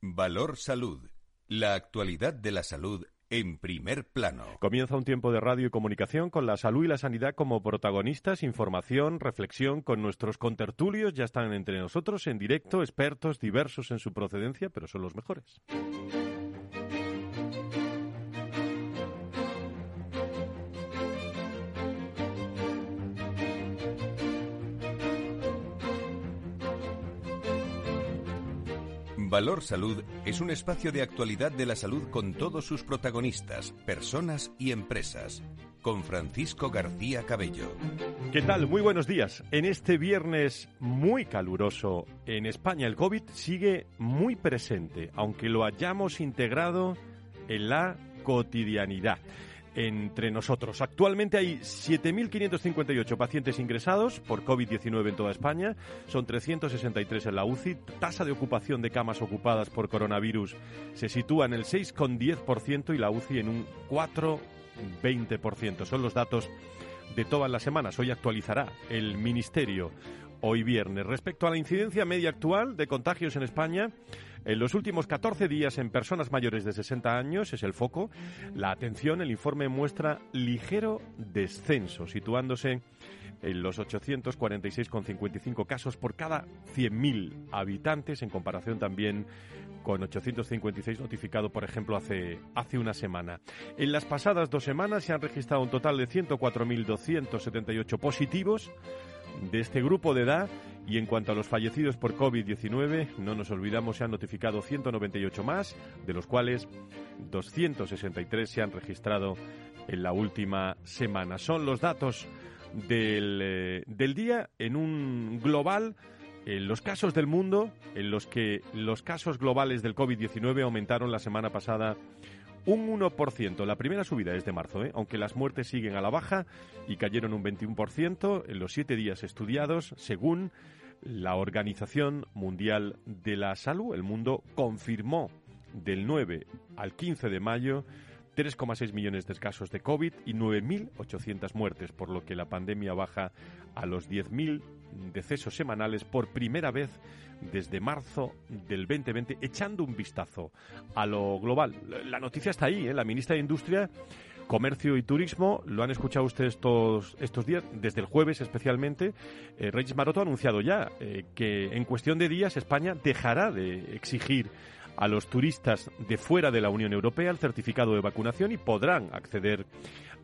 Valor Salud. La actualidad de la salud en primer plano. Comienza un tiempo de radio y comunicación con la salud y la sanidad como protagonistas, información, reflexión con nuestros contertulios. Ya están entre nosotros en directo, expertos diversos en su procedencia, pero son los mejores. Valor Salud es un espacio de actualidad de la salud con todos sus protagonistas, personas y empresas. Con Francisco García Cabello. ¿Qué tal? Muy buenos días. En este viernes muy caluroso en España el COVID sigue muy presente, aunque lo hayamos integrado en la cotidianidad entre nosotros. Actualmente hay 7.558 pacientes ingresados por COVID-19 en toda España, son 363 en la UCI, tasa de ocupación de camas ocupadas por coronavirus se sitúa en el 6,10% y la UCI en un 4,20%. Son los datos de todas las semanas. Hoy actualizará el Ministerio hoy viernes. Respecto a la incidencia media actual de contagios en España, en los últimos 14 días en personas mayores de 60 años es el foco. La atención, el informe muestra ligero descenso, situándose en los 846,55 casos por cada 100.000 habitantes, en comparación también con 856 notificado, por ejemplo, hace, hace una semana. En las pasadas dos semanas se han registrado un total de 104.278 positivos de este grupo de edad y en cuanto a los fallecidos por COVID-19, no nos olvidamos, se han notificado 198 más, de los cuales 263 se han registrado en la última semana. Son los datos del, eh, del día en un global en los casos del mundo en los que los casos globales del COVID-19 aumentaron la semana pasada un 1%. La primera subida es de marzo, ¿eh? aunque las muertes siguen a la baja y cayeron un 21% en los siete días estudiados, según la Organización Mundial de la Salud. El mundo confirmó del 9 al 15 de mayo 3,6 millones de casos de COVID y 9.800 muertes, por lo que la pandemia baja a los 10.000 decesos semanales por primera vez desde marzo del 2020, echando un vistazo a lo global. La noticia está ahí, ¿eh? la ministra de Industria Comercio y Turismo, lo han escuchado ustedes estos, estos días, desde el jueves especialmente. Eh, Reyes Maroto ha anunciado ya eh, que en cuestión de días España dejará de exigir a los turistas de fuera de la Unión Europea el certificado de vacunación y podrán acceder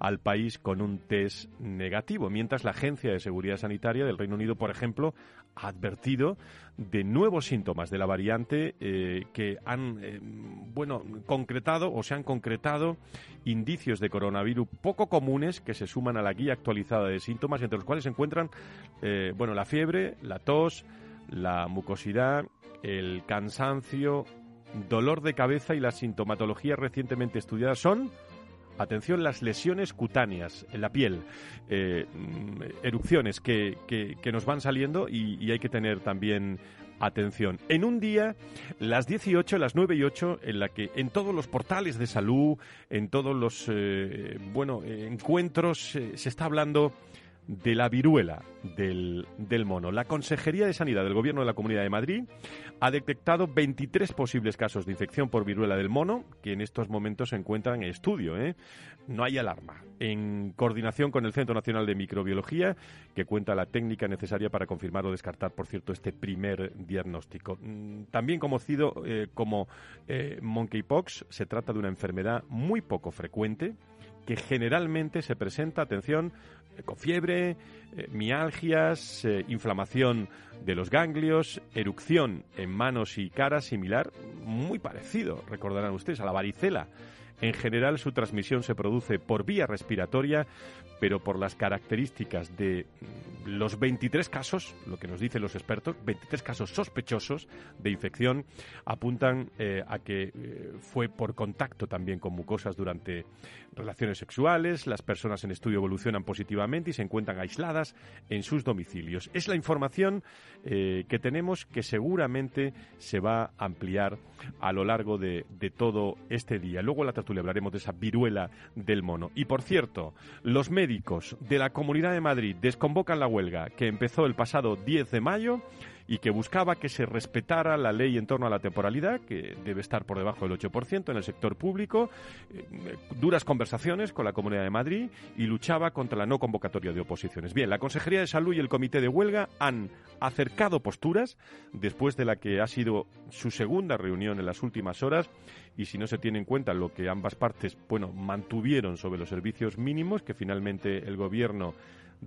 al país con un test negativo, mientras la Agencia de Seguridad Sanitaria del Reino Unido, por ejemplo, ha advertido de nuevos síntomas de la variante eh, que han, eh, bueno, concretado o se han concretado indicios de coronavirus poco comunes que se suman a la guía actualizada de síntomas, entre los cuales se encuentran, eh, bueno, la fiebre, la tos, la mucosidad, el cansancio, dolor de cabeza y la sintomatología recientemente estudiada son atención, las lesiones cutáneas en la piel, eh, mm, erupciones que, que, nos van saliendo y, hay que tener también atención. En un día, las 18, las 9 y 8, en la que en todos los portales de salud, en todos los, eh, bueno, encuentros, eh, se está hablando de la viruela del, del, mono. La Consejería de Sanidad del Gobierno de la Comunidad de Madrid ha detectado 23 posibles casos de infección por viruela del mono que en estos momentos se encuentran en estudio. ¿eh? No hay alarma. En coordinación con el Centro Nacional de Microbiología, que cuenta la técnica necesaria para confirmar o descartar, por cierto, este primer diagnóstico. Mm, también conocido eh, como eh, monkeypox, se trata de una enfermedad muy poco frecuente que generalmente se presenta, atención, con fiebre, eh, mialgias, eh, inflamación de los ganglios, erupción en manos y cara similar, muy parecido, recordarán ustedes, a la varicela. En general su transmisión se produce por vía respiratoria, pero por las características de los 23 casos, lo que nos dicen los expertos, 23 casos sospechosos de infección, apuntan eh, a que eh, fue por contacto también con mucosas durante relaciones sexuales. Las personas en estudio evolucionan positivamente y se encuentran aisladas en sus domicilios. Es la información eh, que tenemos que seguramente se va a ampliar a lo largo de, todo este día. Luego en la tertulia hablaremos de esa viruela del mono. Y por cierto, los médicos de la Comunidad de Madrid desconvocan la huelga que empezó el pasado 10 de mayo y que buscaba que se respetara la ley en torno a la temporalidad, que debe estar por debajo del 8% en el sector público, eh, duras conversaciones con la Comunidad de Madrid y luchaba contra la no convocatoria de oposiciones. Bien, la Consejería de Salud y el Comité de Huelga han acercado posturas después de la que ha sido su segunda reunión en las últimas horas y si no se tiene en cuenta lo que ambas partes, bueno, mantuvieron sobre los servicios mínimos que finalmente el gobierno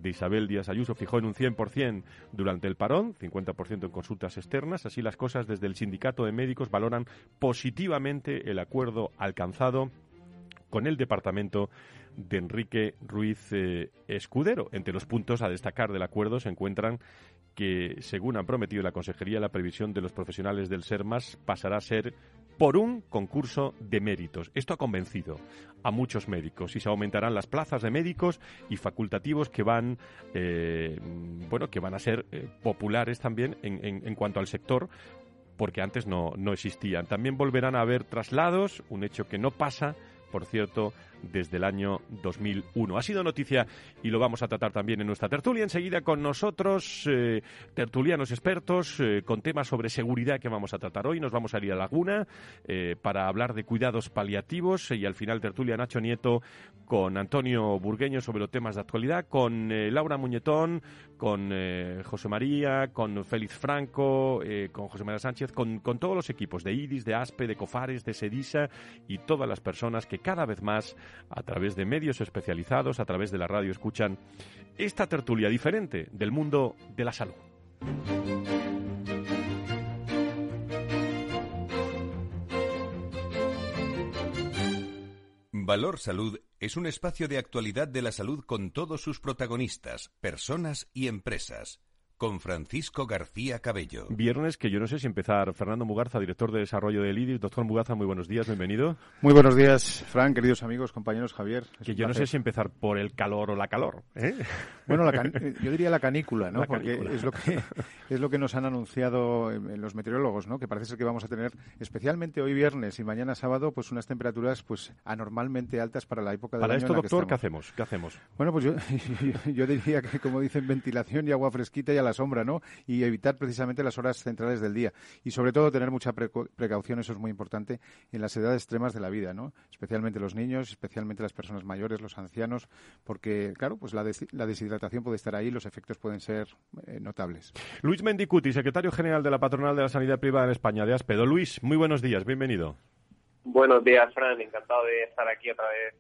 de Isabel Díaz Ayuso fijó en un 100% durante el parón, 50% en consultas externas. Así las cosas desde el sindicato de médicos valoran positivamente el acuerdo alcanzado con el departamento de Enrique Ruiz eh, Escudero. Entre los puntos a destacar del acuerdo se encuentran que, según han prometido la Consejería, la previsión de los profesionales del SERMAS pasará a ser por un concurso de méritos. Esto ha convencido a muchos médicos y se aumentarán las plazas de médicos y facultativos que van, eh, bueno, que van a ser eh, populares también en, en, cuanto al sector porque antes no, no existían. También volverán a haber traslados, un hecho que no pasa por cierto, desde el año 2001. Ha sido noticia y lo vamos a tratar también en nuestra tertulia. Enseguida con nosotros, eh, tertulianos expertos, eh, con temas sobre seguridad que vamos a tratar hoy. Nos vamos a ir a Laguna eh, para hablar de cuidados paliativos y al final tertulia Nacho Nieto con Antonio Burgueño sobre los temas de actualidad, con Laura Muñetón, con José María, con Félix Franco, con José María Sánchez, con, con todos los equipos de IDIS, de ASPE, de COFARES, de SEDISA y todas las personas que cada vez más a través de medios especializados, a través de la radio, escuchan esta tertulia diferente del mundo de la salud. Valor Salud es un espacio de actualidad de la salud con todos sus protagonistas, personas y empresas con Francisco García Cabello. Viernes que yo no sé si empezar. Fernando Mugarza, director de desarrollo del IDIS. Doctor Mugarza, muy buenos días, bienvenido. Muy buenos días, Fran, queridos amigos, compañeros, Javier. Que yo no sé si empezar por el calor o la calor. ¿eh? Bueno, eh, yo diría la canícula, ¿no? Porque es lo, que, es lo que nos han anunciado los meteorólogos, ¿no? Que parece ser que vamos a tener, especialmente hoy viernes y mañana sábado, pues unas temperaturas pues anormalmente altas para la época del para año. Para esto, doctor, ¿qué hacemos? ¿qué hacemos? Bueno, pues yo, yo, diría que, como dicen, ventilación y agua fresquita y la sombra, ¿no? Y evitar precisamente las horas centrales del día. Y sobre todo tener mucha precaución, eso es muy importante, en las edades extremas de la vida, ¿no? Especialmente los niños, especialmente las personas mayores, los ancianos, porque, claro, pues la, la deshidratación puede estar ahí, los efectos pueden ser eh, notables. Luis Mendicuti, secretario general de la Patronal de la Sanidad Privada en España, de Aspedo. Luis, muy buenos días, bienvenido. Buenos días, Fran. Encantado de estar aquí otra vez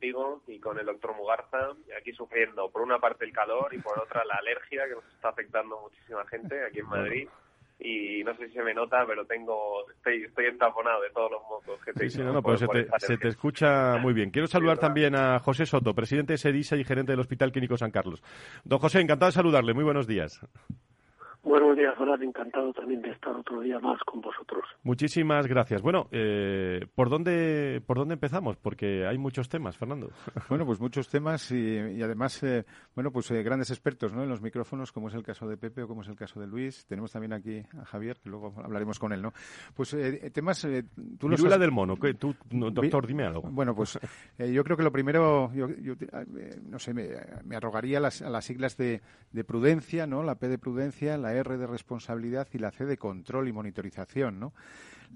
contigo y con el doctor Mugarza, aquí sufriendo por una parte el calor y por otra la alergia que nos está afectando muchísima gente aquí en Madrid. Y no sé si se me nota, pero tengo estoy, estoy entaponado de todos los mocos que tengo. Sí, no, no, pues se, te, se te, escucha muy bien. Quiero saludar también a José Soto, presidente de SEDISA y gerente del Hospital Clínico San Carlos. Don José, encantado de saludarle. Muy buenos días. Buenos días, Fran. Encantado también de estar otro día más con vosotros. Muchísimas gracias. Bueno, eh, ¿por, dónde, ¿por dónde empezamos? Porque hay muchos temas, Fernando. Bueno, pues muchos temas y, además, eh, bueno, pues eh, grandes expertos ¿no? en los micrófonos, como es el caso de Pepe o como es el caso de Luis. Tenemos también aquí a Javier, que luego hablaremos con él, ¿no? Pues temas... tú lo has... del mono, ¿qué? tú, doctor, dime algo. Bueno, pues yo creo que lo primero, yo, no sé, me, me arrogaría las, a las siglas de, de prudencia, ¿no? La P de prudencia, la De responsabilidad y la C de control y monitorización, ¿no?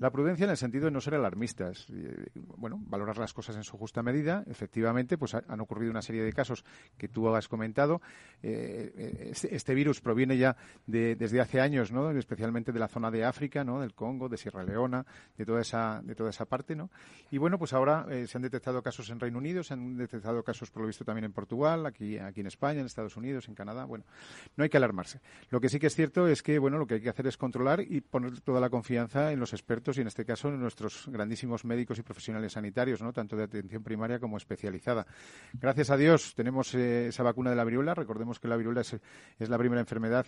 La prudencia en el sentido de no ser alarmistas, eh, bueno, valorar las cosas en su justa medida. Efectivamente, pues han ocurrido una serie de casos que tú has comentado. Eh, eh, este, este, virus proviene ya de, desde hace años, ¿no? Especialmente de la zona de África, ¿no? Del Congo, de Sierra Leona, de toda esa, de toda esa parte, ¿no? Y bueno, pues ahora se han detectado casos en Reino Unido, se han detectado casos, por lo visto, también en Portugal, aquí, aquí en España, en Estados Unidos, en Canadá. Bueno, no hay que alarmarse. Lo que sí que es cierto es que, bueno, lo que hay que hacer es controlar y poner toda la confianza en los expertos y en este caso nuestros grandísimos médicos y profesionales sanitarios, ¿no? tanto de atención primaria como especializada. Gracias a Dios tenemos eh, esa vacuna de la viruela. Recordemos que la viruela es, es la primera enfermedad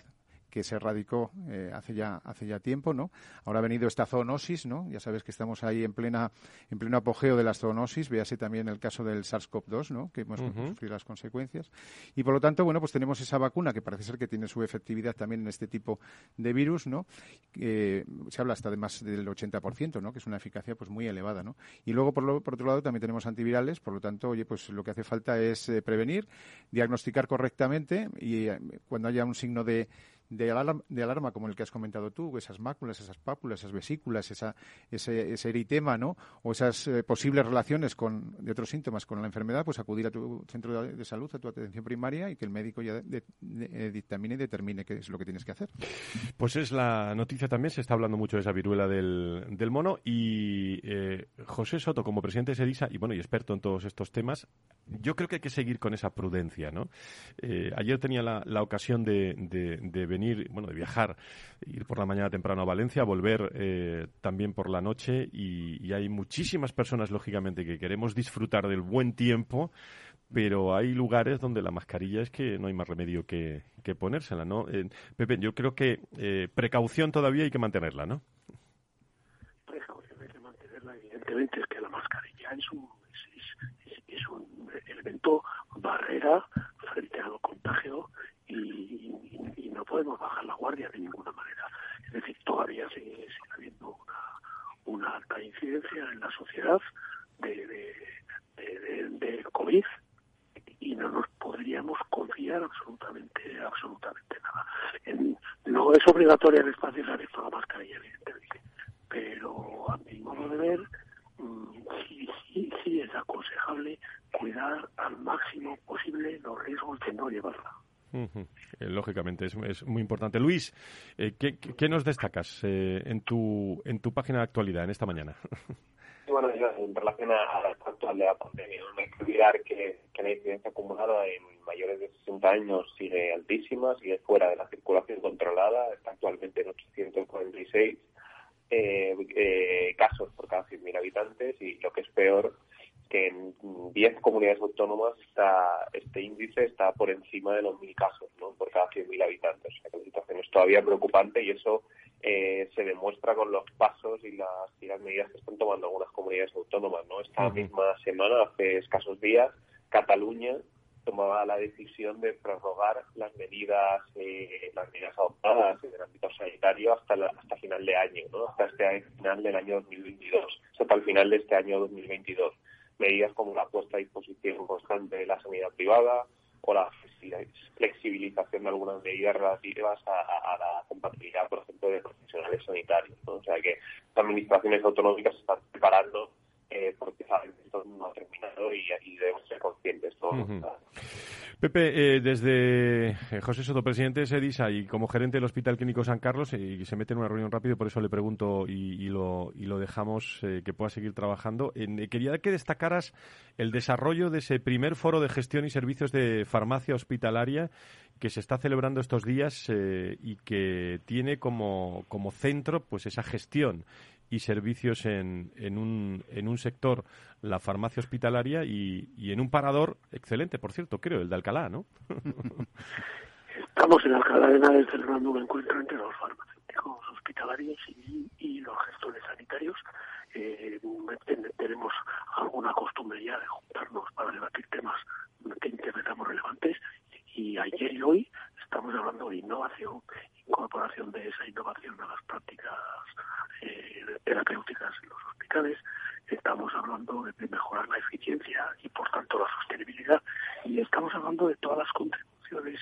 que se erradicó eh, hace ya hace ya tiempo, ¿no? Ahora ha venido esta zoonosis, ¿no? Ya sabes que estamos ahí en plena en pleno apogeo de la zoonosis, véase también el caso del SARS-CoV-2, ¿no? Que hemos sufrido las consecuencias. Y por lo tanto, bueno, pues tenemos esa vacuna que parece ser que tiene su efectividad también en este tipo de virus, ¿no? se habla hasta de más del 80%, ¿no? Que es una eficacia pues muy elevada, ¿no? Y luego por, por otro lado también tenemos antivirales, por lo tanto, oye, pues lo que hace falta es eh, prevenir, diagnosticar correctamente y eh, cuando haya un signo de de alarma, de alarma como el que has comentado tú, esas máculas, esas pápulas, esas vesículas, esa, ese, ese eritema, ¿no? O esas eh, posibles relaciones con, de otros síntomas con la enfermedad, pues acudir a tu centro de, salud, a tu atención primaria y que el médico ya eh, dictamine y determine qué es lo que tienes que hacer. Pues es la noticia también, se está hablando mucho de esa viruela del, del mono y eh, José Soto, como presidente de SEDISA y bueno, y experto en todos estos temas, yo creo que hay que seguir con esa prudencia, ¿no? ayer tenía la, la ocasión de, de, venir, bueno, de viajar, ir por la mañana temprano a Valencia, volver también por la noche y, hay muchísimas personas, lógicamente, que queremos disfrutar del buen tiempo, pero hay lugares donde la mascarilla es que no hay más remedio que, que ponérsela, ¿no? Eh, Pepe, yo creo que eh, precaución todavía hay que mantenerla, ¿no? Precaución hay que mantenerla, evidentemente, es que la mascarilla es un, es, un elemento barrera frente al contagio y, no podemos bajar la guardia de ninguna manera. Es decir, todavía sigue, sigue habiendo una, alta incidencia en la sociedad de, COVID y no nos podríamos confiar absolutamente absolutamente nada. no es obligatoria en espacios abiertos la mascarilla, evidentemente, pero a mi modo de ver mm, sí, sí, sí es aconsejable cuidar al máximo posible los riesgos de no llevarla. Eh, lógicamente, es, es, muy importante. Luis, eh, ¿qué, ¿qué, nos destacas eh, en, tu, en tu página de actualidad en esta mañana? bueno, en relación a, la actual de la pandemia, no hay que olvidar que, la incidencia acumulada en mayores de 60 años sigue altísima, sigue fuera de la circulación controlada, está actualmente en 846 eh, eh, casos por cada 100.000 habitantes y lo que es peor, que en 10 comunidades autónomas está, este índice está por encima de los 1.000 casos ¿no? por cada 100.000 habitantes. O sea, que la situación es todavía preocupante y eso eh, se demuestra con los pasos y las, y las medidas que están tomando algunas comunidades autónomas. ¿no? Esta misma semana, hace escasos días, Cataluña tomaba la decisión de prorrogar las medidas eh, las medidas adoptadas en el ámbito sanitario hasta hasta final de año, ¿no? hasta este final del año 2022, hasta el final de este año 2022 medidas como la puesta a disposición constante de la sanidad privada o la flexibilización de algunas medidas relativas a, la compatibilidad, por ejemplo, de profesionales sanitarios. O sea que las administraciones autonómicas están preparando eh, porque saben que esto no ha terminado y, debemos ser conscientes todos. Pepe, eh, desde eh, José Soto, presidente de SEDISA y como gerente del Hospital Clínico San Carlos, eh, y se mete en una reunión rápido, por eso le pregunto y, lo, y lo, dejamos que pueda seguir trabajando. quería que destacaras el desarrollo de ese primer foro de gestión y servicios de farmacia hospitalaria que se está celebrando estos días y que tiene como, como centro pues esa gestión y servicios en, en, un, en un sector, la farmacia hospitalaria, y, y en un parador excelente, por cierto, creo, el de Alcalá, ¿no? Estamos en Alcalá de Henares celebrando un encuentro entre los farmacéuticos hospitalarios y, y los gestores sanitarios. Eh, tenemos alguna costumbre ya de juntarnos para debatir temas que interpretamos relevantes y ayer y hoy estamos hablando de innovación, incorporación de esa innovación a las prácticas eh, terapéuticas en los hospitales, estamos hablando de mejorar la eficiencia y por tanto la sostenibilidad. Y estamos hablando de todas las contribuciones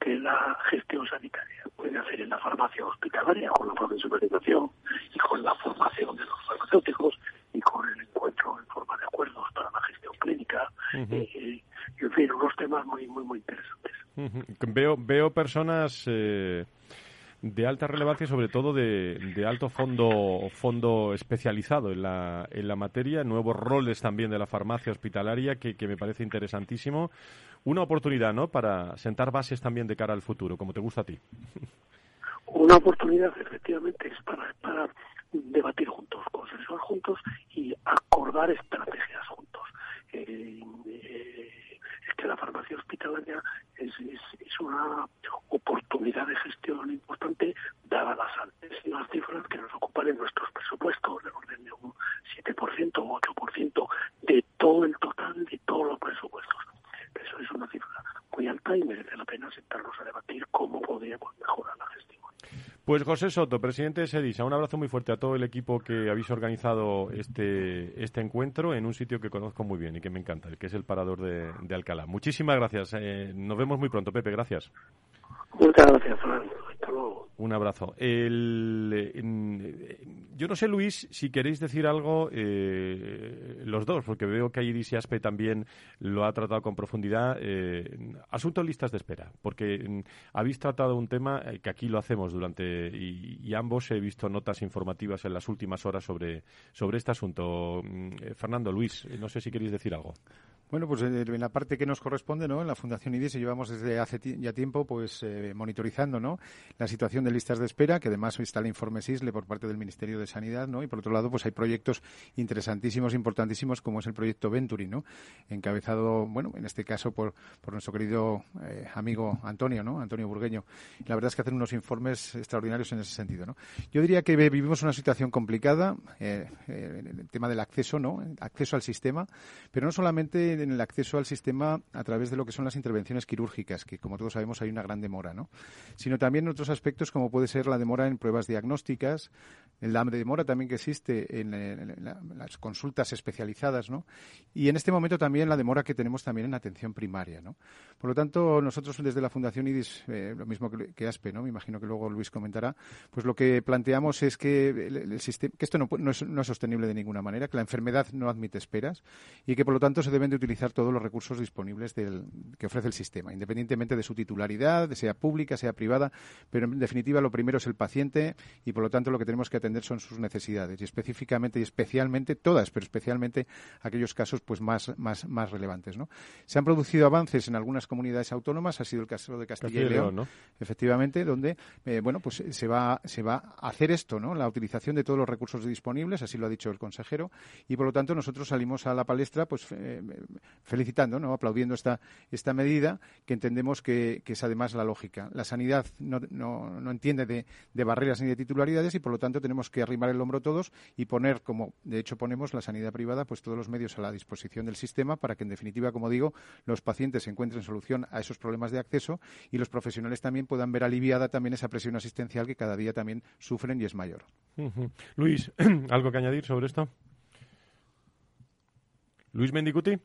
que la gestión sanitaria puede hacer en la farmacia hospitalaria con la profesionalización y con la formación de los farmacéuticos y con el encuentro en forma de acuerdos para la gestión clínica. Eh, y en fin unos temas muy muy muy interesantes veo veo personas eh de alta relevancia, sobre todo de, de, alto fondo, fondo especializado en la, en la materia, nuevos roles también de la farmacia hospitalaria, que, que me parece interesantísimo. Una oportunidad, ¿no?, para sentar bases también de cara al futuro, como te gusta a ti. Una oportunidad, efectivamente, es para, para debatir juntos, consensuar juntos y acordar estrategias juntos. Eh, que la farmacia hospitalaria es, es, es una oportunidad de gestión importante, dadas las altísimas cifras que nos ocupan en nuestros presupuestos, del orden de un 7% o 8% de todo el total de todos los presupuestos. Eso es una cifra muy alta y merece la pena sentarnos a debatir cómo podríamos mejorar la gestión. Pues José Soto, presidente de SEDISA, un abrazo muy fuerte a todo el equipo que habéis organizado este, este encuentro en un sitio que conozco muy bien y que me encanta, el que es el Parador de, Alcalá. Muchísimas gracias. Eh, nos vemos muy pronto, Pepe. Gracias. Muchas gracias. Un abrazo. El, yo no sé, Luis, si queréis decir algo eh, los dos, porque veo que Iris y Aspe también lo ha tratado con profundidad. Eh, asunto listas de espera, porque mm, habéis tratado un tema que aquí lo hacemos durante y, ambos he visto notas informativas en las últimas horas sobre, sobre este asunto. Mm, Fernando, Luis, no sé si queréis decir algo. Bueno, pues eh, en la parte que nos corresponde, ¿no? En la Fundación IDIS llevamos desde hace ya tiempo, pues eh, monitorizando, ¿no? La situación de listas de espera, que además está el informe SISLE por parte del Ministerio de Sanidad, ¿no? Y por otro lado, pues hay proyectos interesantísimos, importantísimos, como es el proyecto Venturi, ¿no? Encabezado, bueno, en este caso por, por nuestro querido eh, amigo Antonio, ¿no? Antonio Burgueño. la verdad es que hacen unos informes extraordinarios en ese sentido, ¿no? Yo diría que vivimos una situación complicada, en el tema del acceso, ¿no? Acceso al sistema, pero no solamente en el acceso al sistema a través de lo que son las intervenciones quirúrgicas, que como todos sabemos hay una gran demora, ¿no? Sino también en otros aspectos como puede ser la demora en pruebas diagnósticas, la demora también que existe en, las consultas especializadas, ¿no? Y en este momento también la demora que tenemos también en atención primaria, ¿no? Por lo tanto, nosotros desde la Fundación IDIS, eh, lo mismo que, ASPE, ¿no? Me imagino que luego Luis comentará, pues lo que planteamos es que el, sistema, que esto no, no, es, no es sostenible de ninguna manera, que la enfermedad no admite esperas y que por lo tanto se deben de utilizar todos los recursos disponibles del, que ofrece el sistema, independientemente de su titularidad, sea pública, sea privada, pero en definitiva lo primero es el paciente y por lo tanto lo que tenemos que atender son sus necesidades y específicamente y especialmente todas, pero especialmente aquellos casos pues más, más, más relevantes. ¿no? Se han producido avances en algunas comunidades autónomas, ha sido el caso de Castilla, y León, efectivamente, donde eh, bueno pues se va, se va a hacer esto, ¿no? la utilización de todos los recursos disponibles, así lo ha dicho el consejero, y por lo tanto nosotros salimos a la palestra pues eh, felicitando, ¿no? aplaudiendo esta, esta medida, que entendemos que, es además la lógica. La sanidad no, no, no entiende de, barreras ni de titularidades y por lo tanto tenemos que arrimar el hombro todos y poner, como de hecho ponemos la sanidad privada, pues todos los medios a la disposición del sistema para que en definitiva, como digo, los pacientes encuentren solución a esos problemas de acceso y los profesionales también puedan ver aliviada también esa presión asistencial que cada día también sufren y es mayor. Luis, ¿algo que añadir sobre esto? Luis Mendicuti.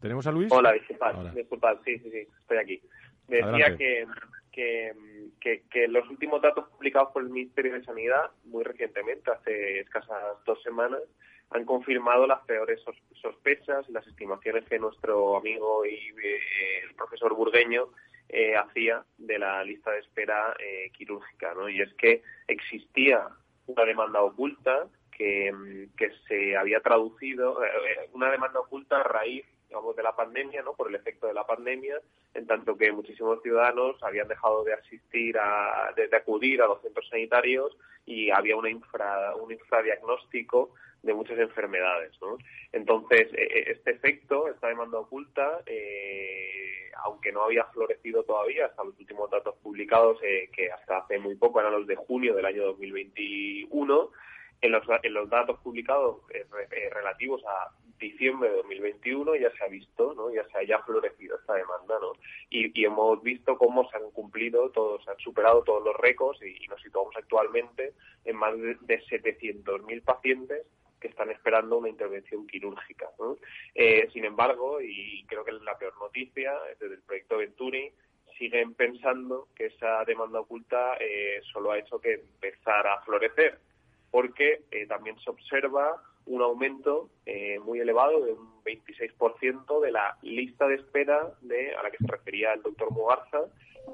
¿Tenemos a Luis? Hola, disculpad, disculpad, sí, sí, sí, estoy aquí. Decía que, que, que, los últimos datos publicados por el Ministerio de Sanidad, muy recientemente, hace escasas dos semanas, han confirmado las peores sospechas y las estimaciones que nuestro amigo y eh, el profesor Burgueño eh, hacía de la lista de espera eh, quirúrgica, ¿no? Y es que existía una demanda oculta que, que se había traducido, una demanda oculta a raíz digamos, de la pandemia, ¿no? Por el efecto de la pandemia, en tanto que muchísimos ciudadanos habían dejado de asistir a, de, acudir a los centros sanitarios y había una infra, un infradiagnóstico de muchas enfermedades, ¿no? Entonces, e, e, este efecto, esta demanda oculta, eh, aunque no había florecido todavía hasta los últimos datos publicados, eh, que hasta hace muy poco eran los de junio del año 2021, en los, datos publicados eh, relativos a diciembre de 2021 ya se ha visto, ¿no? ya se haya florecido esta demanda, ¿no? Y, hemos visto cómo se han cumplido todos, se han superado todos los récords y, nos situamos actualmente en más de, 700.000 pacientes que están esperando una intervención quirúrgica. Eh, sin embargo, y creo que es la peor noticia, desde el proyecto Venturi, siguen pensando que esa demanda oculta eh, solo ha hecho que empezar a florecer, porque eh, también se observa un aumento eh, muy elevado de un 26% de la lista de espera de, a la que se refería el doctor Mugarza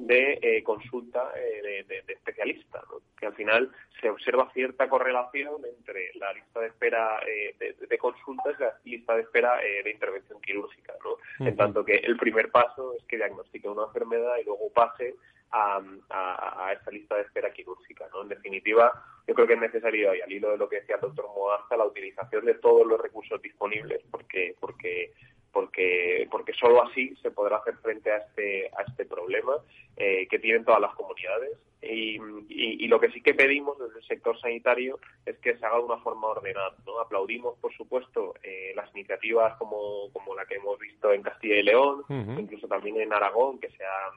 de eh, consulta eh, de, especialista, que al final se observa cierta correlación entre la lista de espera de, consultas y la lista de espera de intervención quirúrgica, ¿no? en tanto que el primer paso es que diagnostique una enfermedad y luego pase a, a, esa lista de espera quirúrgica. ¿no? En definitiva, yo creo que es necesario, y al hilo de lo que decía el doctor Mogarza, la utilización de todos los recursos disponibles, porque, porque, porque, porque solo así se podrá hacer frente a este, a este problema eh, que tienen todas las comunidades. Y, y, lo que sí que pedimos desde el sector sanitario es que se haga de una forma ordenada. ¿no? Aplaudimos, por supuesto, eh, las iniciativas como, como la que hemos visto en Castilla y León, incluso también en Aragón, que se han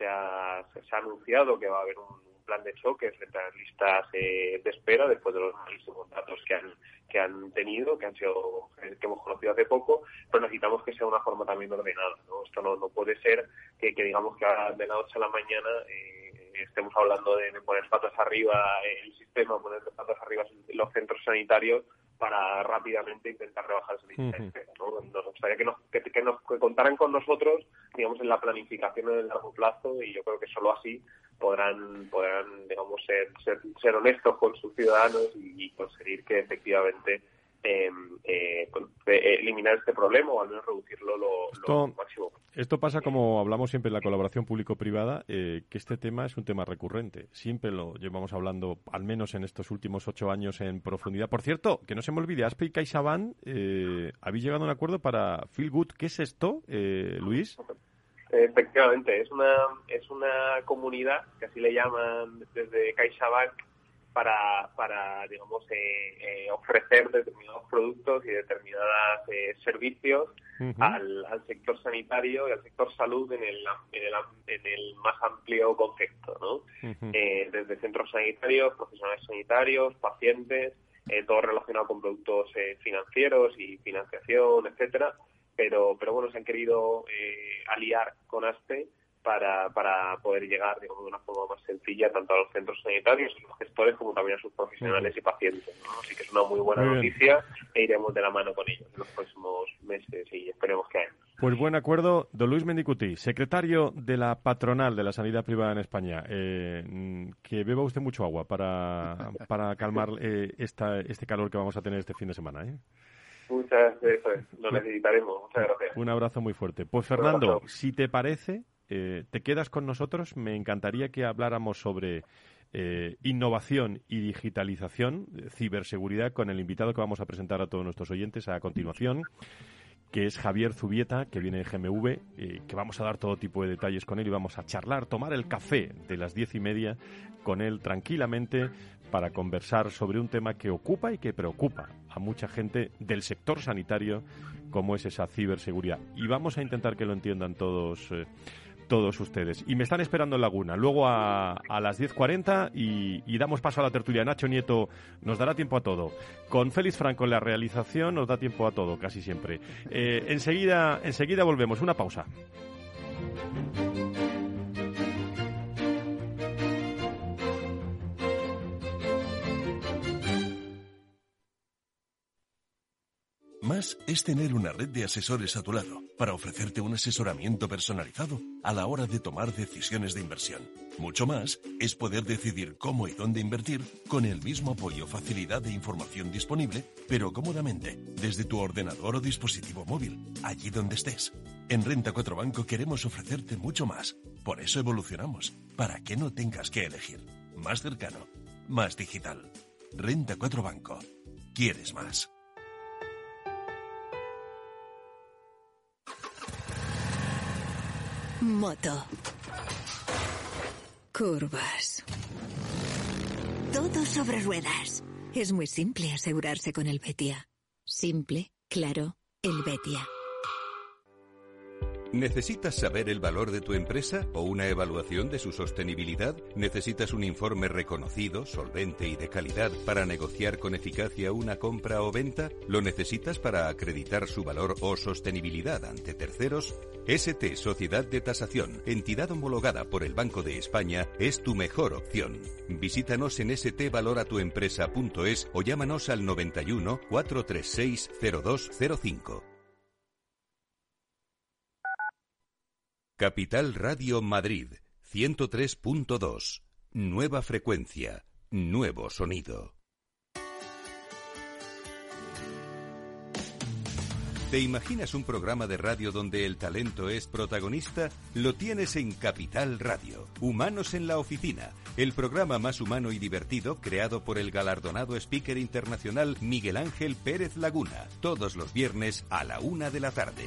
se ha, se ha anunciado que va a haber un plan de choque frente a las listas eh, de espera después de los malísimos datos que han que han tenido, que han sido que hemos conocido hace poco, pero necesitamos que sea una forma también ordenada. ¿no? Esto no, no puede ser que, digamos que de la noche a la mañana eh, estemos hablando de, poner patas arriba el sistema, poner patas arriba los centros sanitarios para rápidamente intentar rebajar esa lista de espera. Nos gustaría que nos, que, nos contaran con nosotros, digamos, en la planificación en el largo plazo y yo creo que solo así podrán, podrán digamos, ser, ser, ser honestos con sus ciudadanos y conseguir que efectivamente eh, eh, eliminar este problema o al menos reducirlo lo, máximo. Esto pasa como hablamos siempre en la colaboración público-privada, eh, que este tema es un tema recurrente. Siempre lo llevamos hablando, al menos en estos últimos ocho años, en profundidad. Por cierto, que no se me olvide, Aspe y CaixaBank eh, habéis llegado a un acuerdo para Feel Good. ¿Qué es esto, eh, Luis? Efectivamente, es una, es una comunidad, que así le llaman desde CaixaBank, para, para digamos, eh, eh, ofrecer determinados productos y determinados eh, servicios al, al, sector sanitario y al sector salud en el, en el, en el más amplio concepto, ¿no? desde centros sanitarios, profesionales sanitarios, pacientes, todo relacionado con productos financieros y financiación, etcétera. Pero, pero bueno, se han querido aliar con ASPE para, para poder llegar digamos, de una forma más sencilla tanto a los centros sanitarios y los gestores como también a sus profesionales y pacientes. Así que es una muy buena noticia e iremos de la mano con ellos en los próximos meses y esperemos que haya. Pues buen acuerdo. Don Luis Mendicuti, secretario de la patronal de la sanidad privada en España. Eh, que beba usted mucho agua para, para calmar eh, esta, este calor que vamos a tener este fin de semana. ¿eh? Muchas gracias. Lo necesitaremos. Muchas gracias. Un abrazo muy fuerte. Pues Fernando, si te parece, eh, te quedas con nosotros. Me encantaría que habláramos sobre eh, innovación y digitalización, ciberseguridad, con el invitado que vamos a presentar a todos nuestros oyentes a continuación que es Javier Zubieta, que viene de GMV, eh, que vamos a dar todo tipo de detalles con él y vamos a charlar, tomar el café de las diez y media con él tranquilamente para conversar sobre un tema que ocupa y que preocupa a mucha gente del sector sanitario, como es esa ciberseguridad. Y vamos a intentar que lo entiendan todos todos ustedes. Y me están esperando en Laguna. Luego a, a las 10.40 y, y, damos paso a la tertulia. Nacho Nieto nos dará tiempo a todo. Con Félix Franco en la realización nos da tiempo a todo, casi siempre. Eh, enseguida, enseguida volvemos. Una pausa. Es tener una red de asesores a tu lado para ofrecerte un asesoramiento personalizado a la hora de tomar decisiones de inversión. Mucho más es poder decidir cómo y dónde invertir con el mismo apoyo, facilidad e información disponible, pero cómodamente, desde tu ordenador o dispositivo móvil, allí donde estés. En Renta 4 Banco queremos ofrecerte mucho más. Por eso evolucionamos, para que no tengas que elegir. Más cercano, más digital. Renta 4 Banco. ¿Quieres más? Moto. Curvas. Todo sobre ruedas. Es muy simple asegurarse con el Betia. Simple, claro, el Betia. ¿Necesitas saber el valor de tu empresa o una evaluación de su sostenibilidad? ¿Necesitas un informe reconocido, solvente y de calidad para negociar con eficacia una compra o venta? ¿Lo necesitas para acreditar su valor o sostenibilidad ante terceros? ST Sociedad de Tasación, entidad homologada por el Banco de España, es tu mejor opción. Visítanos en stvaloratuempresa.es o llámanos al 91 436 0205. Capital Radio Madrid, 103.2. Nueva frecuencia, nuevo sonido. ¿Te imaginas un programa de radio donde el talento es protagonista? Lo tienes en Capital Radio. Humanos en la Oficina, el programa más humano y divertido creado por el galardonado speaker internacional Miguel Ángel Pérez Laguna, todos los viernes a la una de la tarde.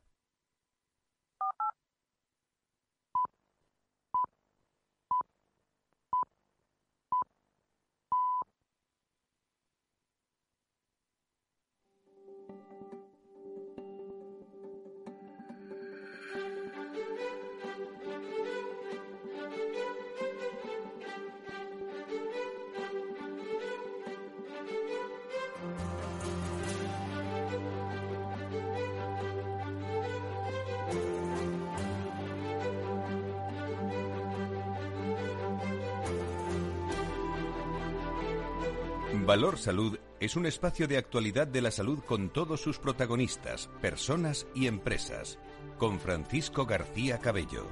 Valor Salud es un espacio de actualidad de la salud con todos sus protagonistas, personas y empresas. Con Francisco García Cabello.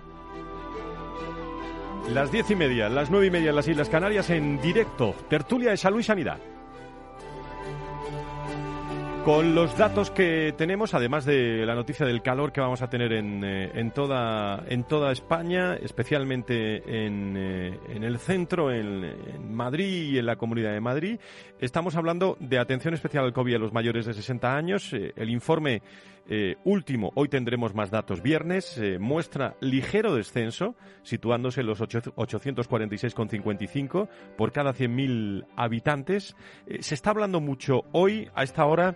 Las diez y media, las nueve y media en las Islas Canarias en directo. Tertulia de Salud y Sanidad. Con los datos que tenemos, además de la noticia del calor que vamos a tener en, eh, en, toda, en toda España, especialmente en, eh, en el centro, en, Madrid y en la Comunidad de Madrid, estamos hablando de atención especial al COVID a los mayores de 60 años. Eh, el informe eh, último, hoy tendremos más datos viernes, eh, muestra ligero descenso, situándose en los 846,55 por cada 100.000 habitantes. Eh, se está hablando mucho hoy, a esta hora,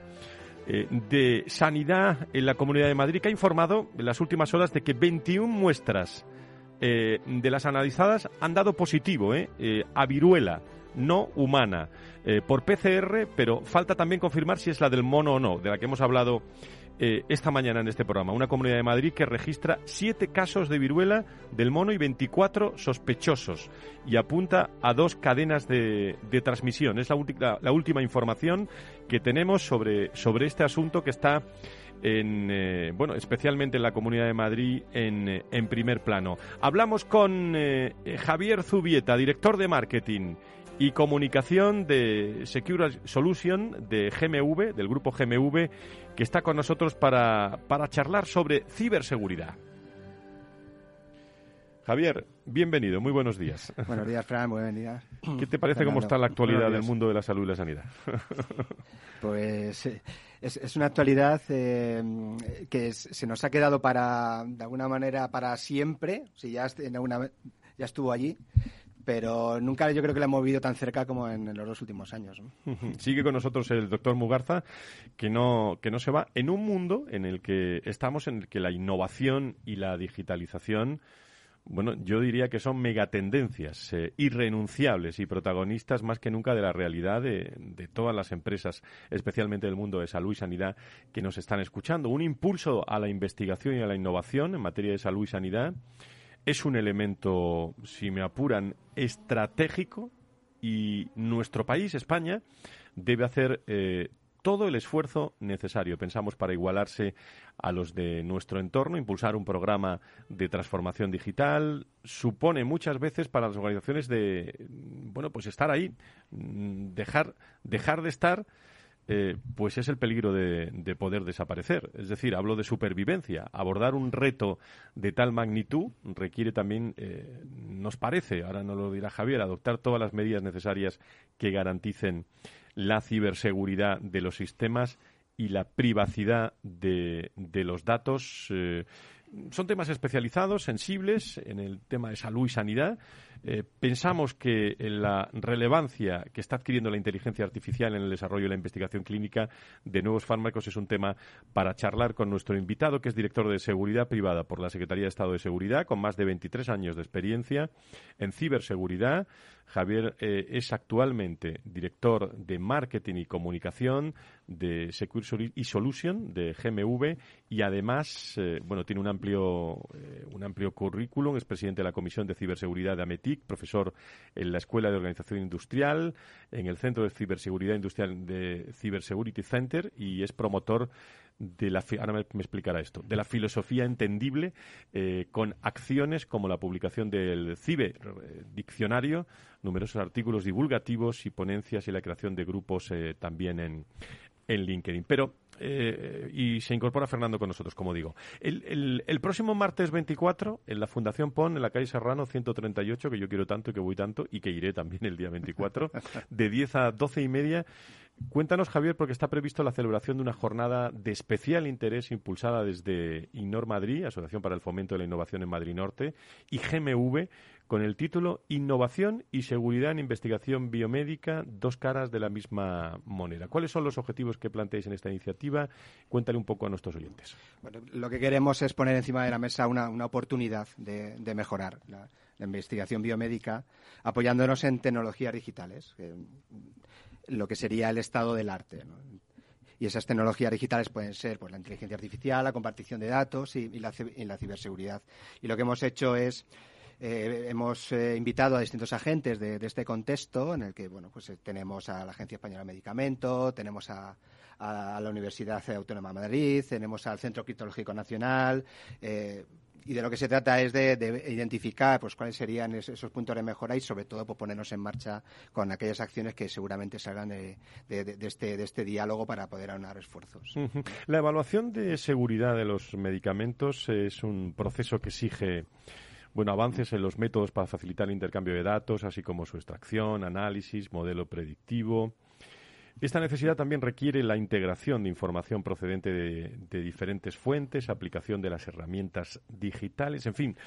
de sanidad en la Comunidad de Madrid, que ha informado en las últimas horas de que 21 muestras de las analizadas han dado positivo a viruela no humana por PCR, pero falta también confirmar si es la del mono o no, de la que hemos hablado eh, esta mañana en este programa. Una comunidad de Madrid que registra siete casos de viruela del mono y 24 sospechosos y apunta a dos cadenas de, transmisión. Es la, la, última información que tenemos sobre, sobre este asunto que está en, eh, bueno, especialmente en la Comunidad de Madrid en, eh, primer plano. Hablamos con Javier Zubieta, director de marketing y comunicación de Secure Solution de GMV, del grupo GMV, que está con nosotros para, para charlar sobre ciberseguridad. Javier, bienvenido, muy buenos días. Buenos días, Fran, buenos días. ¿Qué te parece cómo está la actualidad del mundo de la salud y la sanidad? Pues eh, es, una actualidad eh, que se nos ha quedado para, de alguna manera, para siempre, si ya, en alguna, ya estuvo allí, pero nunca yo creo que la hemos vivido tan cerca como en, los dos últimos años. Sigue con nosotros el doctor Mugarza, que no, que no se va en un mundo en el que estamos, en el que la innovación y la digitalización bueno, yo diría que son megatendencias eh, irrenunciables y protagonistas más que nunca de la realidad de, de, todas las empresas, especialmente del mundo de salud y sanidad, que nos están escuchando. Un impulso a la investigación y a la innovación en materia de salud y sanidad es un elemento, si me apuran, estratégico y nuestro país, España, debe hacer eh, todo el esfuerzo necesario, pensamos, para igualarse a los de nuestro entorno, impulsar un programa de transformación digital, supone muchas veces para las organizaciones de, bueno, pues estar ahí, mm, dejar, dejar de estar eh, pues es el peligro de, poder desaparecer. Es decir, hablo de supervivencia. Abordar un reto de tal magnitud requiere también, eh, nos parece, ahora no lo dirá Javier, adoptar todas las medidas necesarias que garanticen la ciberseguridad de los sistemas y la privacidad de, los datos. Eh, son temas especializados, sensibles, en el tema de salud y sanidad, eh, pensamos que la relevancia que está adquiriendo la inteligencia artificial en el desarrollo y la investigación clínica de nuevos fármacos es un tema para charlar con nuestro invitado, que es director de Seguridad Privada por la Secretaría de Estado de Seguridad, con más de 23 años de experiencia en ciberseguridad. Javier eh, es actualmente director de Marketing y Comunicación de Secure y Solution de GMV y además, eh, bueno, tiene un amplio, un amplio currículum, es presidente de la Comisión de Ciberseguridad de AMETI profesor en la Escuela de Organización Industrial, en el Centro de Ciberseguridad Industrial de Cybersecurity Center y es promotor de la ahora me, explicará esto de la filosofía entendible eh, con acciones como la publicación del CIBE eh, diccionario numerosos artículos divulgativos y ponencias y la creación de grupos eh, también en, en LinkedIn. Pero eh, y se incorpora Fernando con nosotros, como digo. El, el, próximo martes 24, en la Fundación PON, en la calle Serrano 138, que yo quiero tanto y que voy tanto, y que iré también el día 24, de 10 a 12 y media, Cuéntanos, Javier, porque está previsto la celebración de una jornada de especial interés impulsada desde INNOR Madrid, Asociación para el Fomento de la Innovación en Madrid Norte, y GMV, con el título Innovación y Seguridad en Investigación Biomédica, dos caras de la misma moneda. ¿Cuáles son los objetivos que planteáis en esta iniciativa? Cuéntale un poco a nuestros oyentes. Lo que queremos es poner encima de la mesa una, oportunidad de, mejorar la, investigación biomédica apoyándonos en tecnologías digitales lo que sería el estado del arte. Y esas tecnologías digitales pueden ser pues, la inteligencia artificial, la compartición de datos y, la, ciberseguridad. Y lo que hemos hecho es eh, hemos eh, invitado a distintos agentes de, este contexto, en el que bueno, pues tenemos a la Agencia Española de Medicamento, tenemos a, la Universidad Autónoma de Madrid, tenemos al Centro Criptológico Nacional, y de lo que se trata es de, identificar pues cuáles serían esos puntos de mejora y sobre todo pues, ponernos en marcha con aquellas acciones que seguramente salgan de, este, de este diálogo para poder aunar esfuerzos. La evaluación de seguridad de los medicamentos es un proceso que exige bueno, avances en los métodos para facilitar el intercambio de datos, así como su extracción, análisis, modelo predictivo. Esta necesidad también requiere la integración de información procedente de, diferentes fuentes, aplicación de las herramientas digitales, en fin,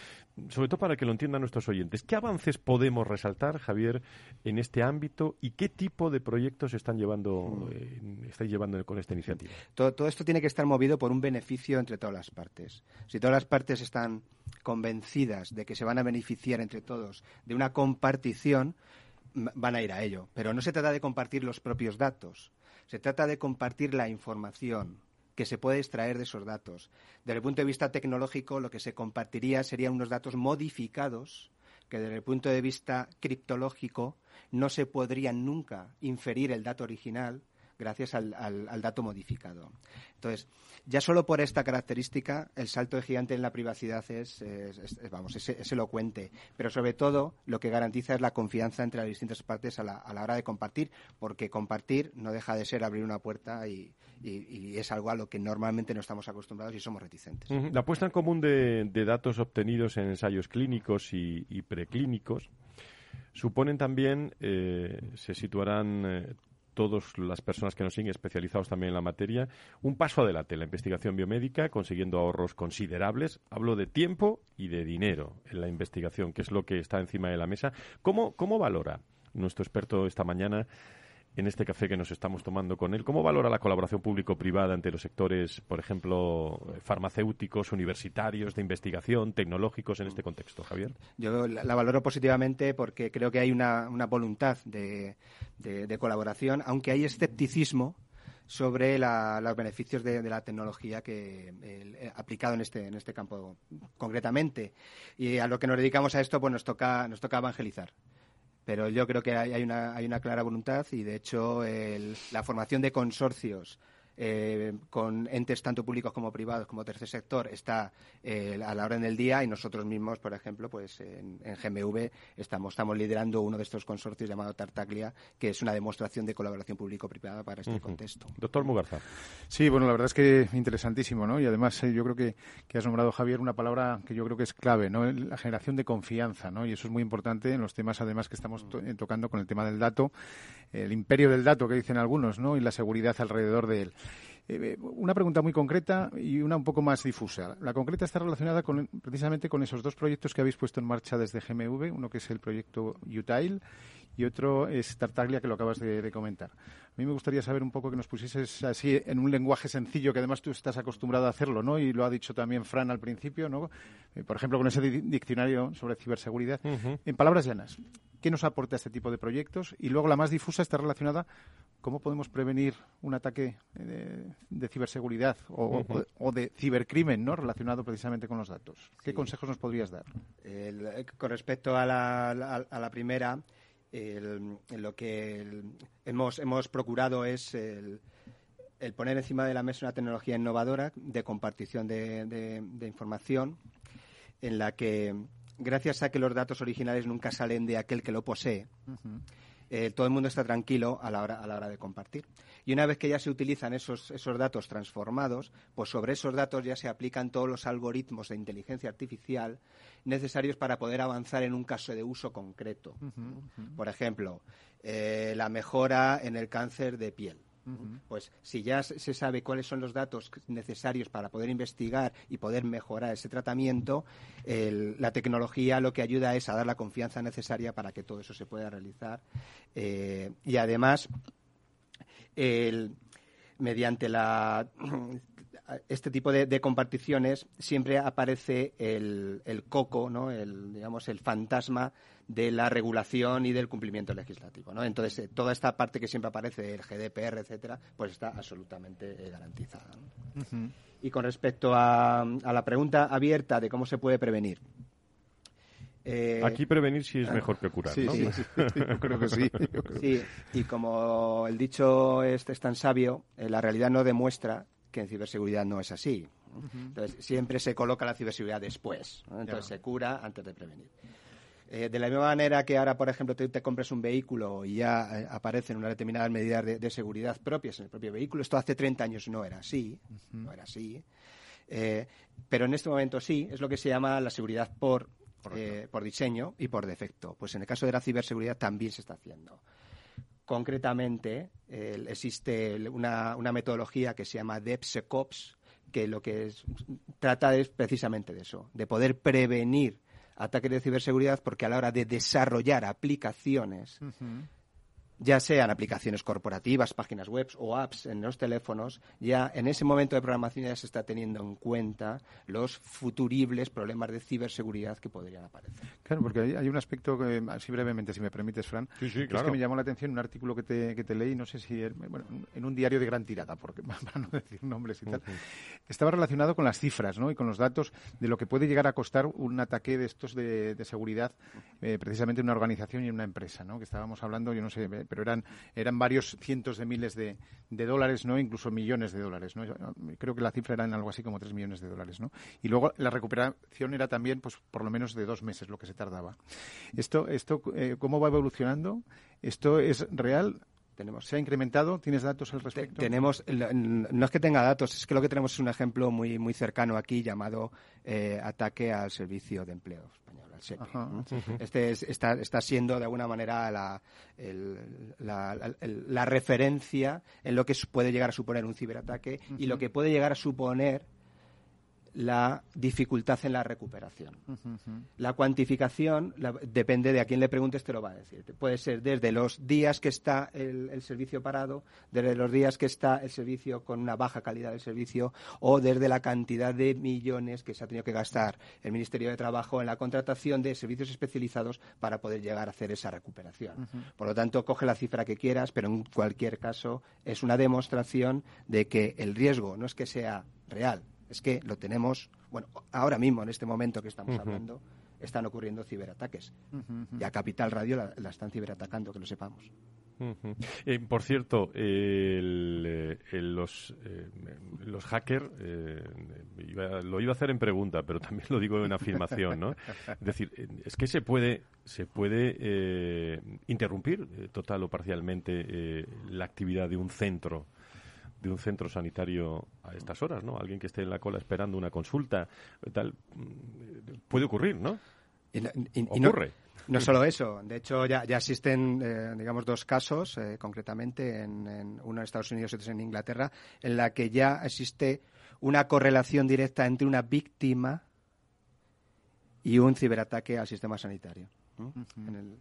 sobre todo para que lo entiendan nuestros oyentes. ¿Qué avances podemos resaltar, Javier, en este ámbito y qué tipo de proyectos están llevando, eh, estáis llevando con esta iniciativa? Todo, todo esto tiene que estar movido por un beneficio entre todas las partes. Si todas las partes están convencidas de que se van a beneficiar entre todos de una compartición, van a ir a ello. Pero no se trata de compartir los propios datos, se trata de compartir la información que se puede extraer de esos datos. Desde el punto de vista tecnológico, lo que se compartiría serían unos datos modificados que desde el punto de vista criptológico no se podrían nunca inferir el dato original gracias al, dato modificado. Entonces, ya solo por esta característica, el salto de gigante en la privacidad es, vamos, es, elocuente. Pero sobre todo, lo que garantiza es la confianza entre las distintas partes a la, hora de compartir, porque compartir no deja de ser abrir una puerta y, es algo a lo que normalmente no estamos acostumbrados y somos reticentes. La puesta en común de, datos obtenidos en ensayos clínicos y, preclínicos suponen también, eh, se situarán eh, todas las personas que nos siguen, especializados también en la materia, un paso adelante en la investigación biomédica, consiguiendo ahorros considerables. Hablo de tiempo y de dinero en la investigación, que es lo que está encima de la mesa. ¿Cómo, cómo valora nuestro experto esta mañana en este café que nos estamos tomando con él. ¿Cómo valora la colaboración público-privada entre los sectores, por ejemplo, farmacéuticos, universitarios, de investigación, tecnológicos en este contexto, Javier? Yo la, valoro positivamente porque creo que hay una, voluntad de, colaboración, aunque hay escepticismo sobre los beneficios de, la tecnología que eh, aplicado en este en este campo concretamente y a lo que nos dedicamos a esto pues nos toca nos toca evangelizar pero yo creo que hay, una, hay una clara voluntad y, de hecho, la formación de consorcios eh, con entes tanto públicos como privados como tercer sector está eh, a la orden del día y nosotros mismos, por ejemplo, pues en, GMV estamos, estamos liderando uno de estos consorcios llamado Tartaglia, que es una demostración de colaboración público-privada para este contexto. Doctor Mugarza. Sí, bueno, la verdad es que interesantísimo, ¿no? Y además eh, yo creo que, que, has nombrado, Javier, una palabra que yo creo que es clave, ¿no? La generación de confianza, ¿no? Y eso es muy importante en los temas, además, que estamos tocando con el tema del dato, el imperio del dato que dicen algunos, ¿no? Y la seguridad alrededor de él. Eh, una pregunta muy concreta y una un poco más difusa. La concreta está relacionada con, precisamente con esos dos proyectos que habéis puesto en marcha desde GMV, uno que es el proyecto Utile y otro es Tartaglia, que lo acabas de, comentar. A mí me gustaría saber un poco que nos pusieses así en un lenguaje sencillo, que además tú estás acostumbrado a hacerlo, ¿no? Y lo ha dicho también Fran al principio, ¿no? Eh, por ejemplo, con ese diccionario sobre ciberseguridad. En palabras llanas, ¿qué nos aporta este tipo de proyectos? Y luego la más difusa está relacionada ¿Cómo podemos prevenir un ataque eh, de, ciberseguridad o, de cibercrimen ¿no? relacionado precisamente con los datos? ¿Qué consejos nos podrías dar? con respecto a la, primera, lo que hemos, hemos procurado es el, poner encima de la mesa una tecnología innovadora de compartición de, información en la que, gracias a que los datos originales nunca salen de aquel que lo posee, eh, todo el mundo está tranquilo a la, hora, a la hora de compartir. Y una vez que ya se utilizan esos, esos datos transformados, pues sobre esos datos ya se aplican todos los algoritmos de inteligencia artificial necesarios para poder avanzar en un caso de uso concreto. Por ejemplo, eh, la mejora en el cáncer de piel. Pues si ya se sabe cuáles son los datos necesarios para poder investigar y poder mejorar ese tratamiento, la tecnología lo que ayuda es a dar la confianza necesaria para que todo eso se pueda realizar. Eh, y además, mediante la este tipo de, comparticiones siempre aparece el, coco, ¿no? el, digamos, el fantasma de la regulación y del cumplimiento legislativo. ¿no? Entonces, eh, toda esta parte que siempre aparece, el GDPR, etcétera, pues está absolutamente eh, garantizada. Y con respecto a, la pregunta abierta de cómo se puede prevenir, Eh, Aquí prevenir sí es mejor que curar, Sí, ¿no? sí, sí, yo creo que sí. Sí, y como el dicho este es tan sabio, eh, la realidad no demuestra que en ciberseguridad no es así. Entonces, siempre se coloca la ciberseguridad después. ¿no? Entonces, se cura antes de prevenir. Eh, de la misma manera que ahora, por ejemplo, tú te compras un vehículo y ya eh, aparecen unas determinadas medidas de, de seguridad propias en el propio vehículo, esto hace 30 años no era así, no era así. Eh, pero en este momento sí, es lo que se llama la seguridad por, eh, por diseño y por defecto. Pues en el caso de la ciberseguridad también se está haciendo. Concretamente, existe una, una metodología que se llama DevSecOps, que lo que es- trata es precisamente de eso, de poder prevenir ataques de ciberseguridad, porque a la hora de desarrollar aplicaciones, ya sean aplicaciones corporativas, páginas web o apps en los teléfonos, ya en ese momento de programación ya se está teniendo en cuenta los futuribles problemas de ciberseguridad que podrían aparecer. Claro, porque hay, hay un aspecto que, así brevemente, si me permites, Fran, Sí, es que me llamó la atención un artículo que te, que te leí, no sé si, er- bueno, en un diario de gran tirada, porque, para no decir nombres y tal, estaba relacionado con las cifras ¿no? y con los datos de lo que puede llegar a costar un ataque de estos de, de seguridad, eh, precisamente en una organización y en una empresa, ¿no? que estábamos hablando, yo no sé, pero eran, eran varios cientos de miles de, de dólares, no incluso millones de dólares. ¿no? Creo que la cifra era en algo así como tres millones de dólares. ¿no? Y luego la recuperación era también, pues por lo menos de dos meses lo que se tardaba. Esto, esto eh, ¿cómo va evolucionando? ¿Esto es real? Tenemos ¿Se ha incrementado? ¿Tienes datos al Te- respecto? tenemos no es que tenga datos es que lo que tenemos es un ejemplo muy muy cercano aquí llamado eh, ataque al servicio de empleo español al SEPE, Ajá. ¿no? este es- está está siendo de alguna manera la, el- la, la- el- la referencia en lo que puede llegar a suponer un ciberataque y lo que puede llegar a suponer la dificultad en la recuperación. La cuantificación la- depende de a quién le preguntes, te lo va a decir. Puede ser desde los días que está el, el servicio parado, desde los días que está el servicio con una baja calidad del servicio, o desde la cantidad de millones que se ha tenido que gastar el Ministerio de Trabajo en la contratación de servicios especializados para poder llegar a hacer esa recuperación. Por lo tanto, coge la cifra que quieras, pero en cualquier caso es una demostración de que el riesgo no es que sea real, es que lo tenemos, bueno, ahora mismo, en este momento que estamos hablando, están ocurriendo ciberataques. Y a Capital Radio la, la están ciberatacando, que lo sepamos. Eh, por cierto, eh, el- los, eh, los hackers, eh, iba- lo iba a hacer en pregunta, pero también lo digo en afirmación, ¿no? Es decir, es que se puede, se puede eh, interrumpir eh, total o parcialmente eh, la actividad de un centro de un centro sanitario a estas horas, ¿no? Alguien que esté en la cola esperando una consulta, tal, mm, puede ocurrir, ¿no? Y, no- y- y no- Ocurre. No, solo eso, de hecho ya, ya existen, eh, digamos, dos casos, eh, concretamente en, en uno en Estados Unidos y otro en Inglaterra, en la que ya existe una correlación directa entre una víctima y un ciberataque al sistema sanitario. ¿no? en, el,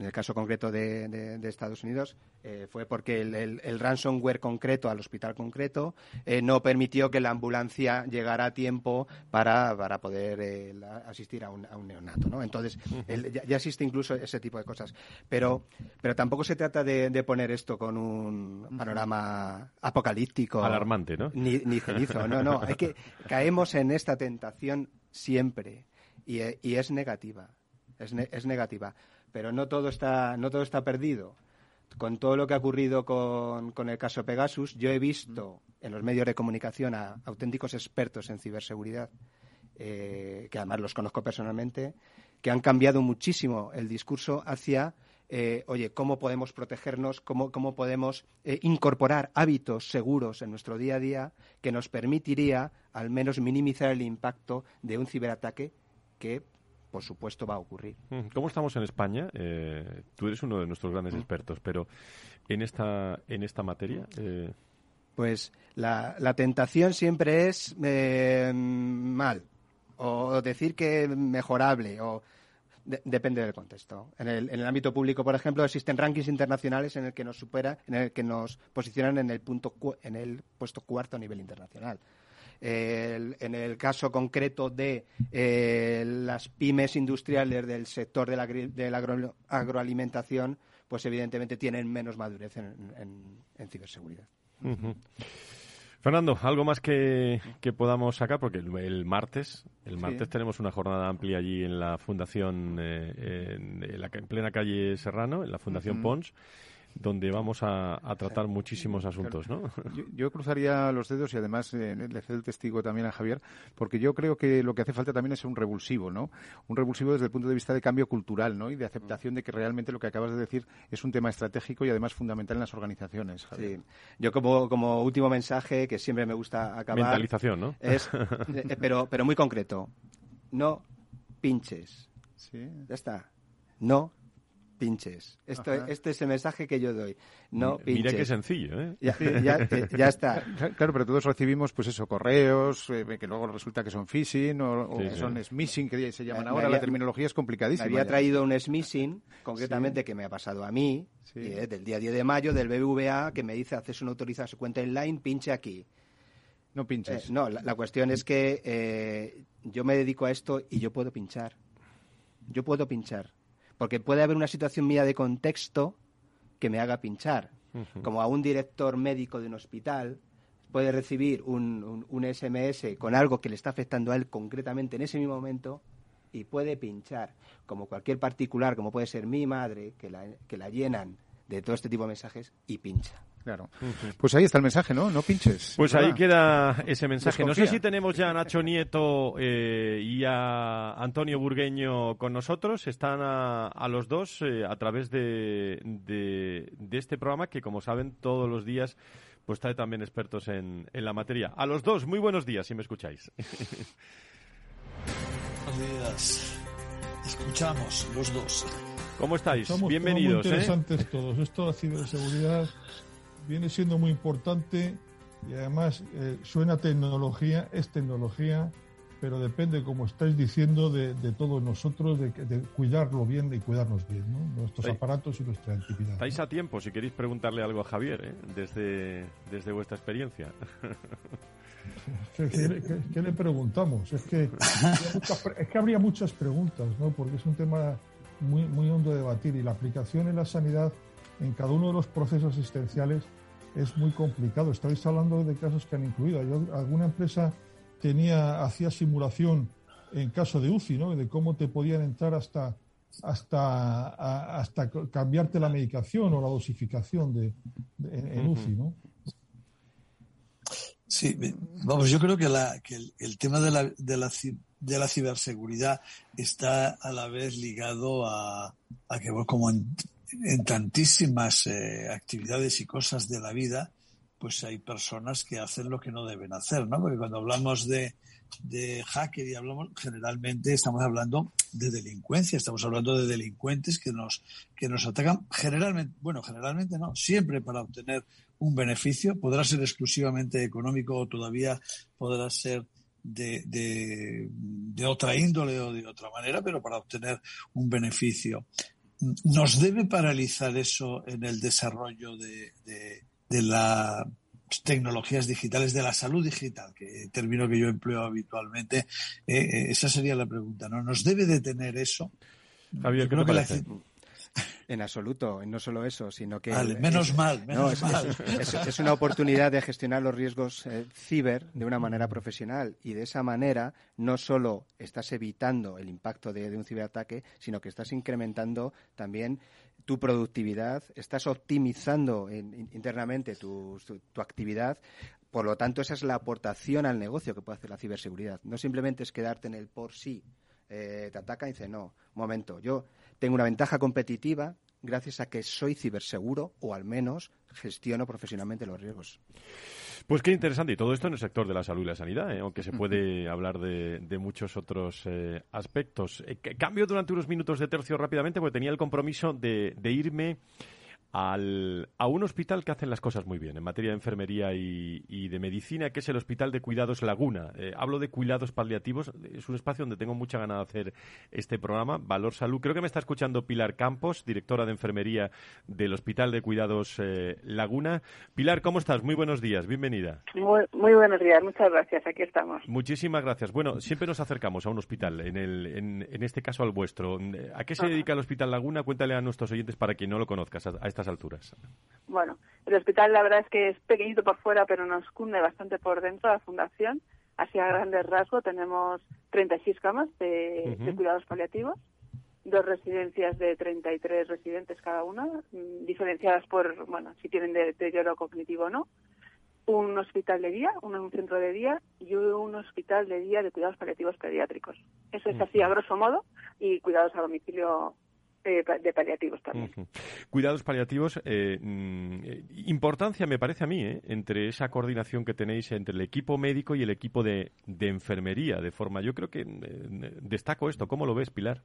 en el caso concreto de, de- de Estados Unidos eh, fue porque el, el- el ransomware concreto al hospital concreto eh, no permitió que la ambulancia llegara a tiempo para, para poder eh, la- asistir a un, a un neonato. ¿no? Entonces, el- ya, ya existe incluso ese tipo de cosas. Pero, pero tampoco se trata de, de poner esto con un panorama apocalíptico. Alarmante, ¿no? Ni, ni cenizo, no, no. Es que caemos en esta tentación siempre y, y es negativa. Es, ne- es negativa. Pero no todo está, no todo está perdido. Con todo lo que ha ocurrido con, con el caso Pegasus, yo he visto en los medios de comunicación a auténticos expertos en ciberseguridad, eh, que además los conozco personalmente, que han cambiado muchísimo el discurso hacia, eh, oye, cómo podemos protegernos, cómo, cómo podemos eh, incorporar hábitos seguros en nuestro día a día que nos permitiría al menos minimizar el impacto de un ciberataque que, por supuesto, va a ocurrir. Mm, ¿Cómo estamos en España? Eh, tú eres uno de nuestros grandes expertos, pero en esta en esta materia, eh, Pues la, la tentación siempre es eh, mal, o decir que mejorable, o de- depende del contexto. En el, en el ámbito público, por ejemplo, existen rankings internacionales en el que nos supera, en el que nos posicionan en el punto cu- en el puesto cuarto a nivel internacional. El- en el caso concreto de eh, las pymes industriales del sector de la, agri- de la agro- agroalimentación, pues evidentemente tienen menos madurez en, en- en ciberseguridad. Fernando, algo más que, que podamos sacar, porque el, martes, el martes tenemos una jornada amplia allí en la Fundación, eh, en, la, en, plena calle Serrano, en la Fundación Pons donde vamos a, tratar muchísimos asuntos, ¿no? Yo, cruzaría los dedos y además eh, le cedo el testigo también a Javier, porque yo creo que lo que hace falta también es un revulsivo, ¿no? Un revulsivo desde el punto de vista de cambio cultural, ¿no? Y de aceptación de que realmente lo que acabas de decir es un tema estratégico y además fundamental en las organizaciones. Sí. Yo como, como último mensaje, que siempre me gusta acabar... Mentalización, ¿no? Es, eh, pero, pero muy concreto. No pinches. Sí. Ya está. No pinches. Esto, este es el mensaje que yo doy. No pinches. Mira qué sencillo, ¿eh? Ya, está. Claro, pero todos recibimos, pues eso, correos, eh, que luego resulta que son phishing o, que son smishing, que se llaman ahora. la terminología es complicadísima. Me había traído un smishing, concretamente, que me ha pasado a mí, eh, del día 10 de mayo, del BBVA, que me dice, haces una autorización su cuenta online, pinche aquí. No pinches. Eh, no, la, cuestión es que yo me dedico a esto y yo puedo pinchar. Yo puedo pinchar porque puede haber una situación mía de contexto que me haga pinchar. Como a un director médico de un hospital puede recibir un, SMS con algo que le está afectando a él concretamente en ese mismo momento y puede pinchar. Como cualquier particular, como puede ser mi madre, que la, que la llenan de todo este tipo de mensajes y pincha. Claro. Pues ahí está el mensaje, ¿no? No pinches. Pues ahí queda ese mensaje. No sé si tenemos ya a Nacho Nieto eh, y a Antonio Burgueño con nosotros. Están a, los dos eh, a través de, de, este programa que, como saben, todos los días pues trae también expertos en, en la materia. A los dos, muy buenos días, si me escucháis. buenos días. Escuchamos los dos. ¿Cómo estáis? Bienvenidos. Muy ¿eh? interesantes todos. Esto de la ciberseguridad viene siendo muy importante y además eh, suena tecnología, es tecnología, pero depende, como estáis diciendo, de, todos nosotros, de, cuidarlo bien y cuidarnos bien, ¿no? nuestros aparatos y nuestra actividad. Estáis a tiempo si queréis preguntarle algo a Javier, ¿eh? desde, desde vuestra experiencia. ¿Qué, le preguntamos? Es que, es que habría muchas preguntas, ¿no? porque es un tema muy, muy hondo de debatir y la aplicación en la sanidad en cada uno de los procesos asistenciales es muy complicado. Estáis hablando de casos que han incluido. alguna empresa tenía, hacía simulación en caso de UCI, ¿no? De cómo te podían entrar hasta hasta hasta cambiarte la medicación o la dosificación de, en, UCI, ¿no? Sí, vamos, yo creo que, la, que el, tema de la, de, la, de la ciberseguridad está a la vez ligado a, a que, como en en tantísimas eh, actividades y cosas de la vida, pues hay personas que hacen lo que no deben hacer, ¿no? Porque cuando hablamos de, de hacker y hablamos, generalmente estamos hablando de delincuencia, estamos hablando de delincuentes que nos, que nos atacan generalmente, bueno, generalmente no, siempre para obtener un beneficio, podrá ser exclusivamente económico o todavía podrá ser de, de, de otra índole o de otra manera, pero para obtener un beneficio. ¿Nos debe paralizar eso en el desarrollo de, de, las tecnologías digitales, de la salud digital, que término que yo empleo habitualmente? Eh, eh, esa sería la pregunta, ¿no? ¿Nos debe detener eso? Javier, creo que parece? En absoluto, no solo eso, sino que... menos mal, menos mal. Es, una oportunidad de gestionar los riesgos eh, ciber de una manera profesional y de esa manera no solo estás evitando el impacto de, un ciberataque, sino que estás incrementando también tu productividad, estás optimizando internamente tu, actividad por lo tanto, esa es la aportación al negocio que puede hacer la ciberseguridad. No simplemente es quedarte en el por sí. Eh, te ataca y dice, no, un momento, yo tengo una ventaja competitiva gracias a que soy ciberseguro o al menos gestiono profesionalmente los riesgos. Pues qué interesante. Y todo esto en el sector de la salud y la sanidad, ¿eh? aunque se puede hablar de, muchos otros eh, aspectos. Eh, cambio durante unos minutos de tercio rápidamente porque tenía el compromiso de irme al, a un hospital que hacen las cosas muy bien en materia de enfermería y, de medicina, que es el Hospital de Cuidados Laguna. Eh, hablo de cuidados paliativos, es un espacio donde tengo mucha ganas de hacer este programa, Valor Salud. Creo que me está escuchando Pilar Campos, directora de enfermería del Hospital de Cuidados eh, Laguna. Pilar, ¿cómo estás? Muy buenos días, bienvenida. Muy, muy, buenos días, muchas gracias, aquí estamos. Muchísimas gracias. Bueno, siempre nos acercamos a un hospital, en, el, en, este caso al vuestro. ¿A qué se dedica el Hospital Laguna? Cuéntale a nuestros oyentes para quien no lo conozca a esta estas alturas? Bueno, el hospital la verdad es que es pequeñito por fuera, pero nos cunde bastante por dentro la fundación. Así a grandes rasgos tenemos 36 camas de, de cuidados paliativos, dos residencias de 33 residentes cada una, mm, diferenciadas por, bueno, si tienen deterioro cognitivo o no, un hospital de día, un, centro de día y un hospital de día de cuidados paliativos pediátricos. Eso es así a grosso modo y cuidados a domicilio eh, de paliativos también. Cuidados paliativos, eh, mm, importancia me parece a mí, eh, entre esa coordinación que tenéis entre el equipo médico y el equipo de, de enfermería, de forma, yo creo que destaco esto, ¿cómo lo ves, Pilar?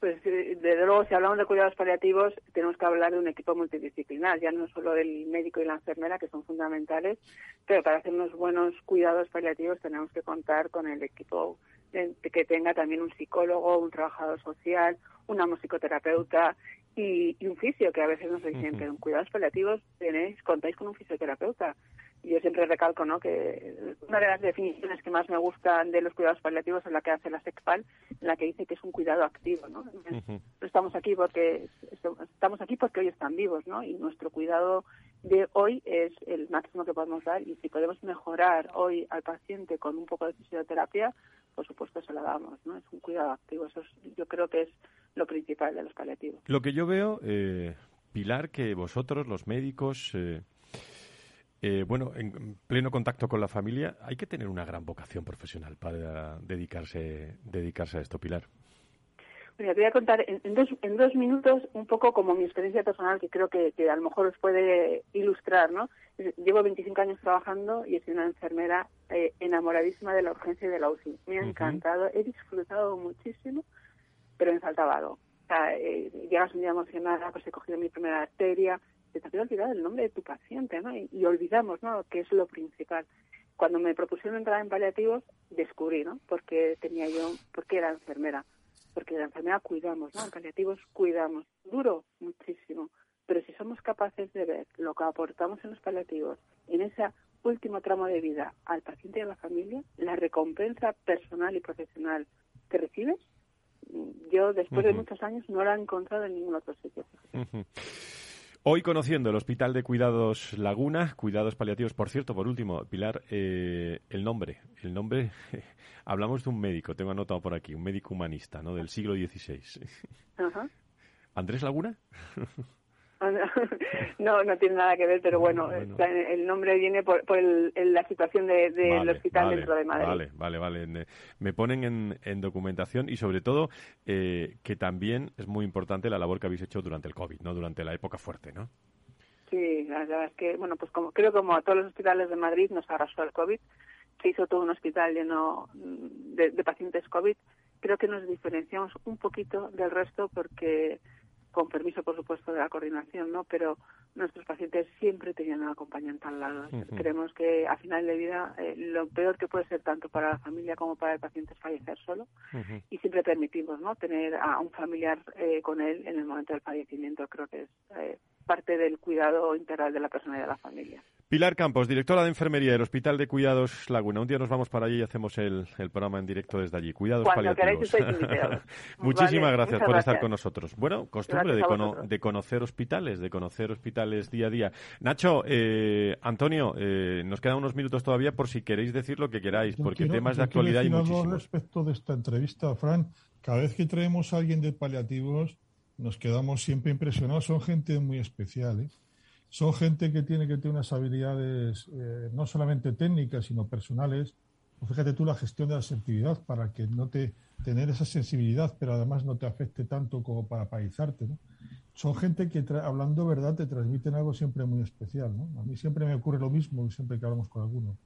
Pues desde luego, si hablamos de cuidados paliativos, tenemos que hablar de un equipo multidisciplinar, ya no solo el médico y la enfermera, que son fundamentales, pero para hacer unos buenos cuidados paliativos tenemos que contar con el equipo que tenga también un psicólogo, un trabajador social, una musicoterapeuta y, un fisio, que a veces nos dicen que en cuidados paliativos tenéis, contáis con un fisioterapeuta yo siempre recalco ¿no? que una de las definiciones que más me gustan de los cuidados paliativos es la que hace la SECPAL, en la que dice que es un cuidado activo. ¿no? Estamos aquí porque estamos aquí porque hoy están vivos, ¿no? Y nuestro cuidado de hoy es el máximo que podemos dar y si podemos mejorar hoy al paciente con un poco de fisioterapia, por supuesto se lo damos, ¿no? Es un cuidado activo, eso yo creo que es lo principal de los paliativos. Lo que yo veo, eh, Pilar, que vosotros, los médicos, eh, eh, bueno, en pleno contacto con la familia, hay que tener una gran vocación profesional para dedicarse, dedicarse a esto, Pilar. Mira, te voy a contar en, dos, en dos minutos un poco como mi experiencia personal, que creo que, a lo mejor os puede ilustrar, ¿no? Llevo 25 años trabajando y he sido una enfermera eh, enamoradísima de la urgencia y de la UCI. Me ha encantado, he disfrutado muchísimo, pero me faltaba algo. O sea, eh, llegas un día emocionada, pues he cogido mi primera arteria, te había olvidado el nombre de tu paciente, ¿no? Y, olvidamos, ¿no? Que es lo principal. Cuando me propusieron entrar en paliativos, descubrí, ¿no? Porque tenía yo, porque era enfermera. Porque de la enfermera cuidamos, ¿no? En paliativos cuidamos. Duro, muchísimo. Pero si somos capaces de ver lo que aportamos en los paliativos, en ese último tramo de vida al paciente y a la familia, la recompensa personal y profesional que recibes, yo después de muchos años no la he encontrado en ningún otro sitio. Hoy conociendo el Hospital de Cuidados Laguna, cuidados paliativos, por cierto, por último, Pilar, eh, el nombre, el nombre, hablamos de un médico, tengo anotado por aquí, un médico humanista, ¿no? Del siglo XVI. ¿Andrés Laguna? no, no tiene nada que ver, pero bueno, el nombre viene por, la situación del de, hospital dentro de Madrid. Vale, vale, vale. Me ponen en, documentación y sobre todo eh, que también es muy importante la labor que habéis hecho durante el COVID, ¿no? Durante la época fuerte, ¿no? Sí, la verdad es que, bueno, pues como creo como a todos los hospitales de Madrid nos arrasó el COVID, se hizo todo un hospital lleno de, de pacientes COVID, creo que nos diferenciamos un poquito del resto porque con permiso, por supuesto, de la coordinación, ¿no? Pero nuestros pacientes siempre tenían un acompañante al lado. Creemos que a final de vida eh, lo peor que puede ser tanto para la familia como para el paciente es fallecer solo y siempre permitimos, ¿no? Tener a un familiar eh, con él en el momento del fallecimiento. Creo que es eh, parte del cuidado integral de la persona y de la familia. Pilar Campos, directora de enfermería del Hospital de Cuidados Laguna. Un día nos vamos para allí y hacemos el, programa en directo desde allí. Cuidados paliativos. Muchísimas gracias por estar con nosotros. Bueno, costumbre de, conocer hospitales, de conocer hospitales día a día. Nacho, eh, Antonio, eh, nos quedan unos minutos todavía por si queréis decir lo que queráis, porque temas de actualidad hay muchísimos. respecto de esta entrevista, Fran, cada vez que traemos a alguien de paliativos nos quedamos siempre impresionados. Son gente muy especial, ¿eh? Son gente que tiene que tener unas habilidades eh, no solamente técnicas, sino personales. Pues fíjate tú la gestión de la sensibilidad para que no te tener esa sensibilidad, pero además no te afecte tanto como para paizarte, ¿no? Son gente que, hablando verdad, te transmiten algo siempre muy especial. A mí siempre me ocurre lo mismo siempre que hablamos con alguno.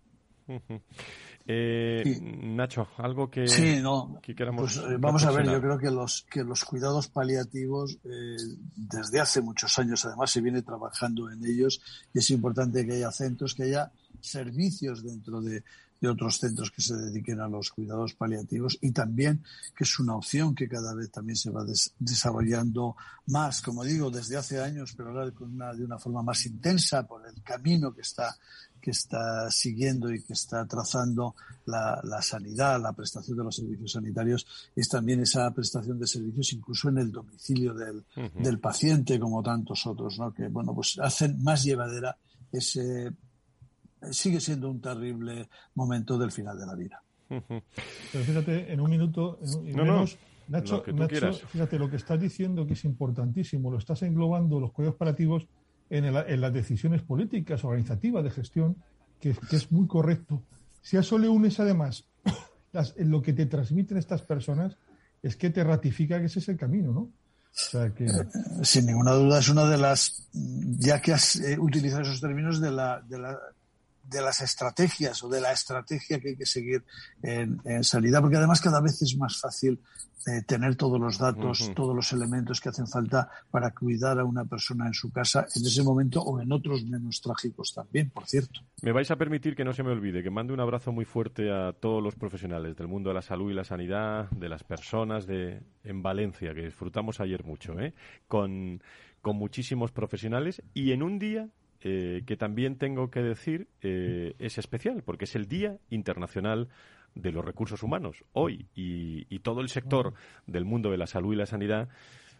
Eh, Nacho, algo que, sí, no, pues, eh, vamos a ver, yo creo que los, que los cuidados paliativos, eh, desde hace muchos años además se viene trabajando en ellos y es importante que haya centros, que haya servicios dentro de, de otros centros que se dediquen a los cuidados paliativos y también que es una opción que cada vez también se va desarrollando más, como digo, desde hace años, pero ahora con una, de una forma más intensa por el camino que está que está siguiendo y que está trazando la, la, sanidad, la prestación de los servicios sanitarios, es también esa prestación de servicios incluso en el domicilio del, del paciente, como tantos otros, ¿no? que bueno, pues hacen más llevadera ese sigue siendo un terrible momento del final de la vida. Pero fíjate, en un minuto, en, menos, Nacho, fíjate lo que estás diciendo que es importantísimo, lo estás englobando los cuidados paliativos en, en las decisiones políticas, organizativas, de gestión, que, es muy correcto. Si a eso le unes además lo que te transmiten estas personas, es que te ratifica que ese es el camino, ¿no? que... Eh, sin ninguna duda es una de las, ya que has eh, utilizado esos términos, de la, de la de las estrategias o de la estrategia que hay que seguir en, sanidad, porque además cada vez es más fácil eh, tener todos los datos, todos los elementos que hacen falta para cuidar a una persona en su casa en ese momento o en otros menos trágicos también, por cierto. Me vais a permitir que no se me olvide, que mande un abrazo muy fuerte a todos los profesionales del mundo de la salud y la sanidad, de las personas de en Valencia, que disfrutamos ayer mucho, ¿eh? con, con muchísimos profesionales y en un día eh, que también tengo que decir eh, es especial, porque es el Día Internacional de los Recursos Humanos. Hoy y todo el sector del mundo de la salud y la sanidad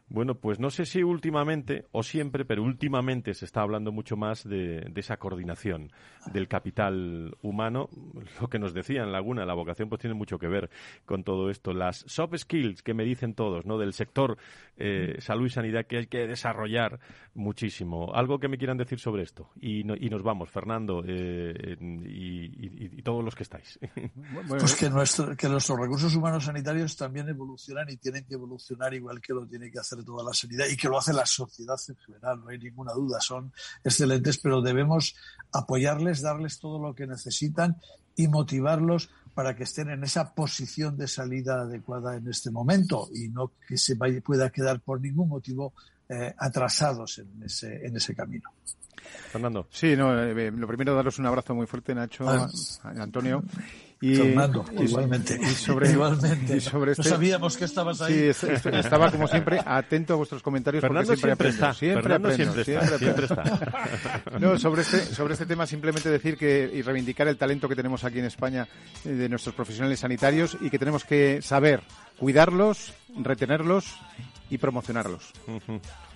bueno, pues no sé si últimamente o siempre, pero últimamente se está hablando mucho más de, esa coordinación del capital humano. Lo que nos decía en Laguna, la vocación pues tiene mucho que ver con todo esto. Las soft skills que me dicen todos, ¿no? Del sector eh, salud y sanidad que hay que desarrollar muchísimo. Algo que me quieran decir sobre esto. Y, nos vamos, Fernando eh, y, todos los que estáis. pues que, nuestro, que nuestros recursos humanos sanitarios también evolucionan y tienen que evolucionar igual que lo tiene que hacer toda la sanidad y que lo hace la sociedad en general, no hay ninguna duda, son excelentes, pero debemos apoyarles, darles todo lo que necesitan y motivarlos para que estén en esa posición de salida adecuada en este momento y no que se vaya, pueda quedar por ningún motivo eh, atrasados en ese, en ese camino. Fernando. Sí, no, eh, lo primero daros un abrazo muy fuerte, Nacho, ah. Antonio. Y, Fernando, igualmente. Y sobre, igualmente. Y sobre este, no sabíamos que estabas ahí. Sí, estaba como siempre atento a vuestros comentarios Fernando porque siempre, siempre está. Siempre Fernando aprendo, siempre, siempre, está. No, sobre este, sobre este tema simplemente decir que y reivindicar el talento que tenemos aquí en España eh, de nuestros profesionales sanitarios y que tenemos que saber cuidarlos, retenerlos y promocionarlos.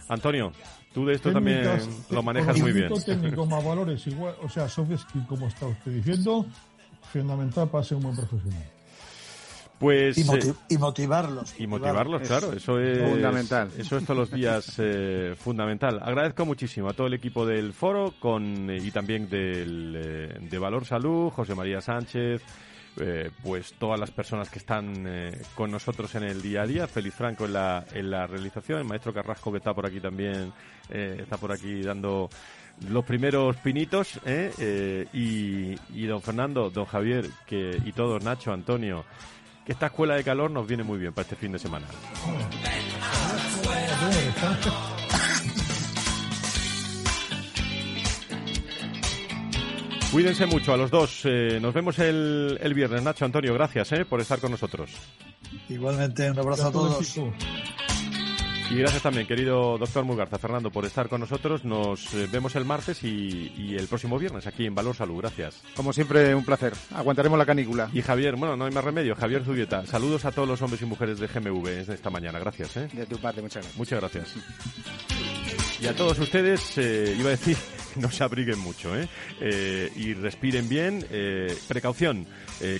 Antonio, tú de esto también lo manejas muy bien. técnico más valores igual, o sea, soft skill como está usted diciendo, fundamental para ser un buen profesional. Pues, y, eh, motivarlos. Y motivarlos, claro, eso es fundamental. Eso es todos los días eh, fundamental. Agradezco muchísimo a todo el equipo del foro con y también del, de Valor Salud, José María Sánchez, pues todas las personas que están con nosotros en el día a día. Feliz Franco en la, en la realización, el maestro Carrasco que está por aquí también, está por aquí dando los primeros pinitos ¿eh? Eh, y, don Fernando, don Javier que, y todos, Nacho, Antonio, que esta escuela de calor nos viene muy bien para este fin de semana. Cuídense mucho a los dos. Eh, nos vemos el, el, viernes. Nacho, Antonio, gracias por estar con nosotros. Igualmente, un abrazo a todos. Y gracias también, querido doctor Mugarza, Fernando, por estar con nosotros. Nos eh, vemos el martes y, el próximo viernes aquí en Valor Salud. Gracias. Como siempre, un placer. Aguantaremos la canícula. Y Javier, bueno, no hay más remedio. Javier Zubieta, saludos a todos los hombres y mujeres de GMV esta mañana. Gracias. ¿eh? De tu parte, muchas gracias. Muchas gracias. Y a todos ustedes, eh, iba a decir, no se abriguen mucho, ¿eh? eh y respiren bien, precaución,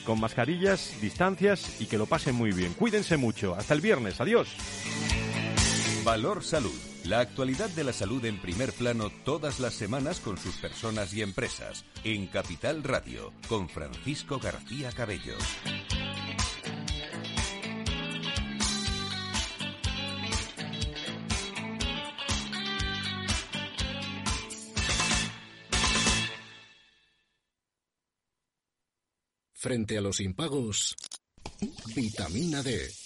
con mascarillas, distancias y que lo pasen muy bien. Cuídense mucho. Hasta el viernes. Adiós. Valor Salud. La actualidad de la salud en primer plano todas las semanas con sus personas y empresas. En Capital Radio, con Francisco García Cabello. Frente a los impagos, vitamina D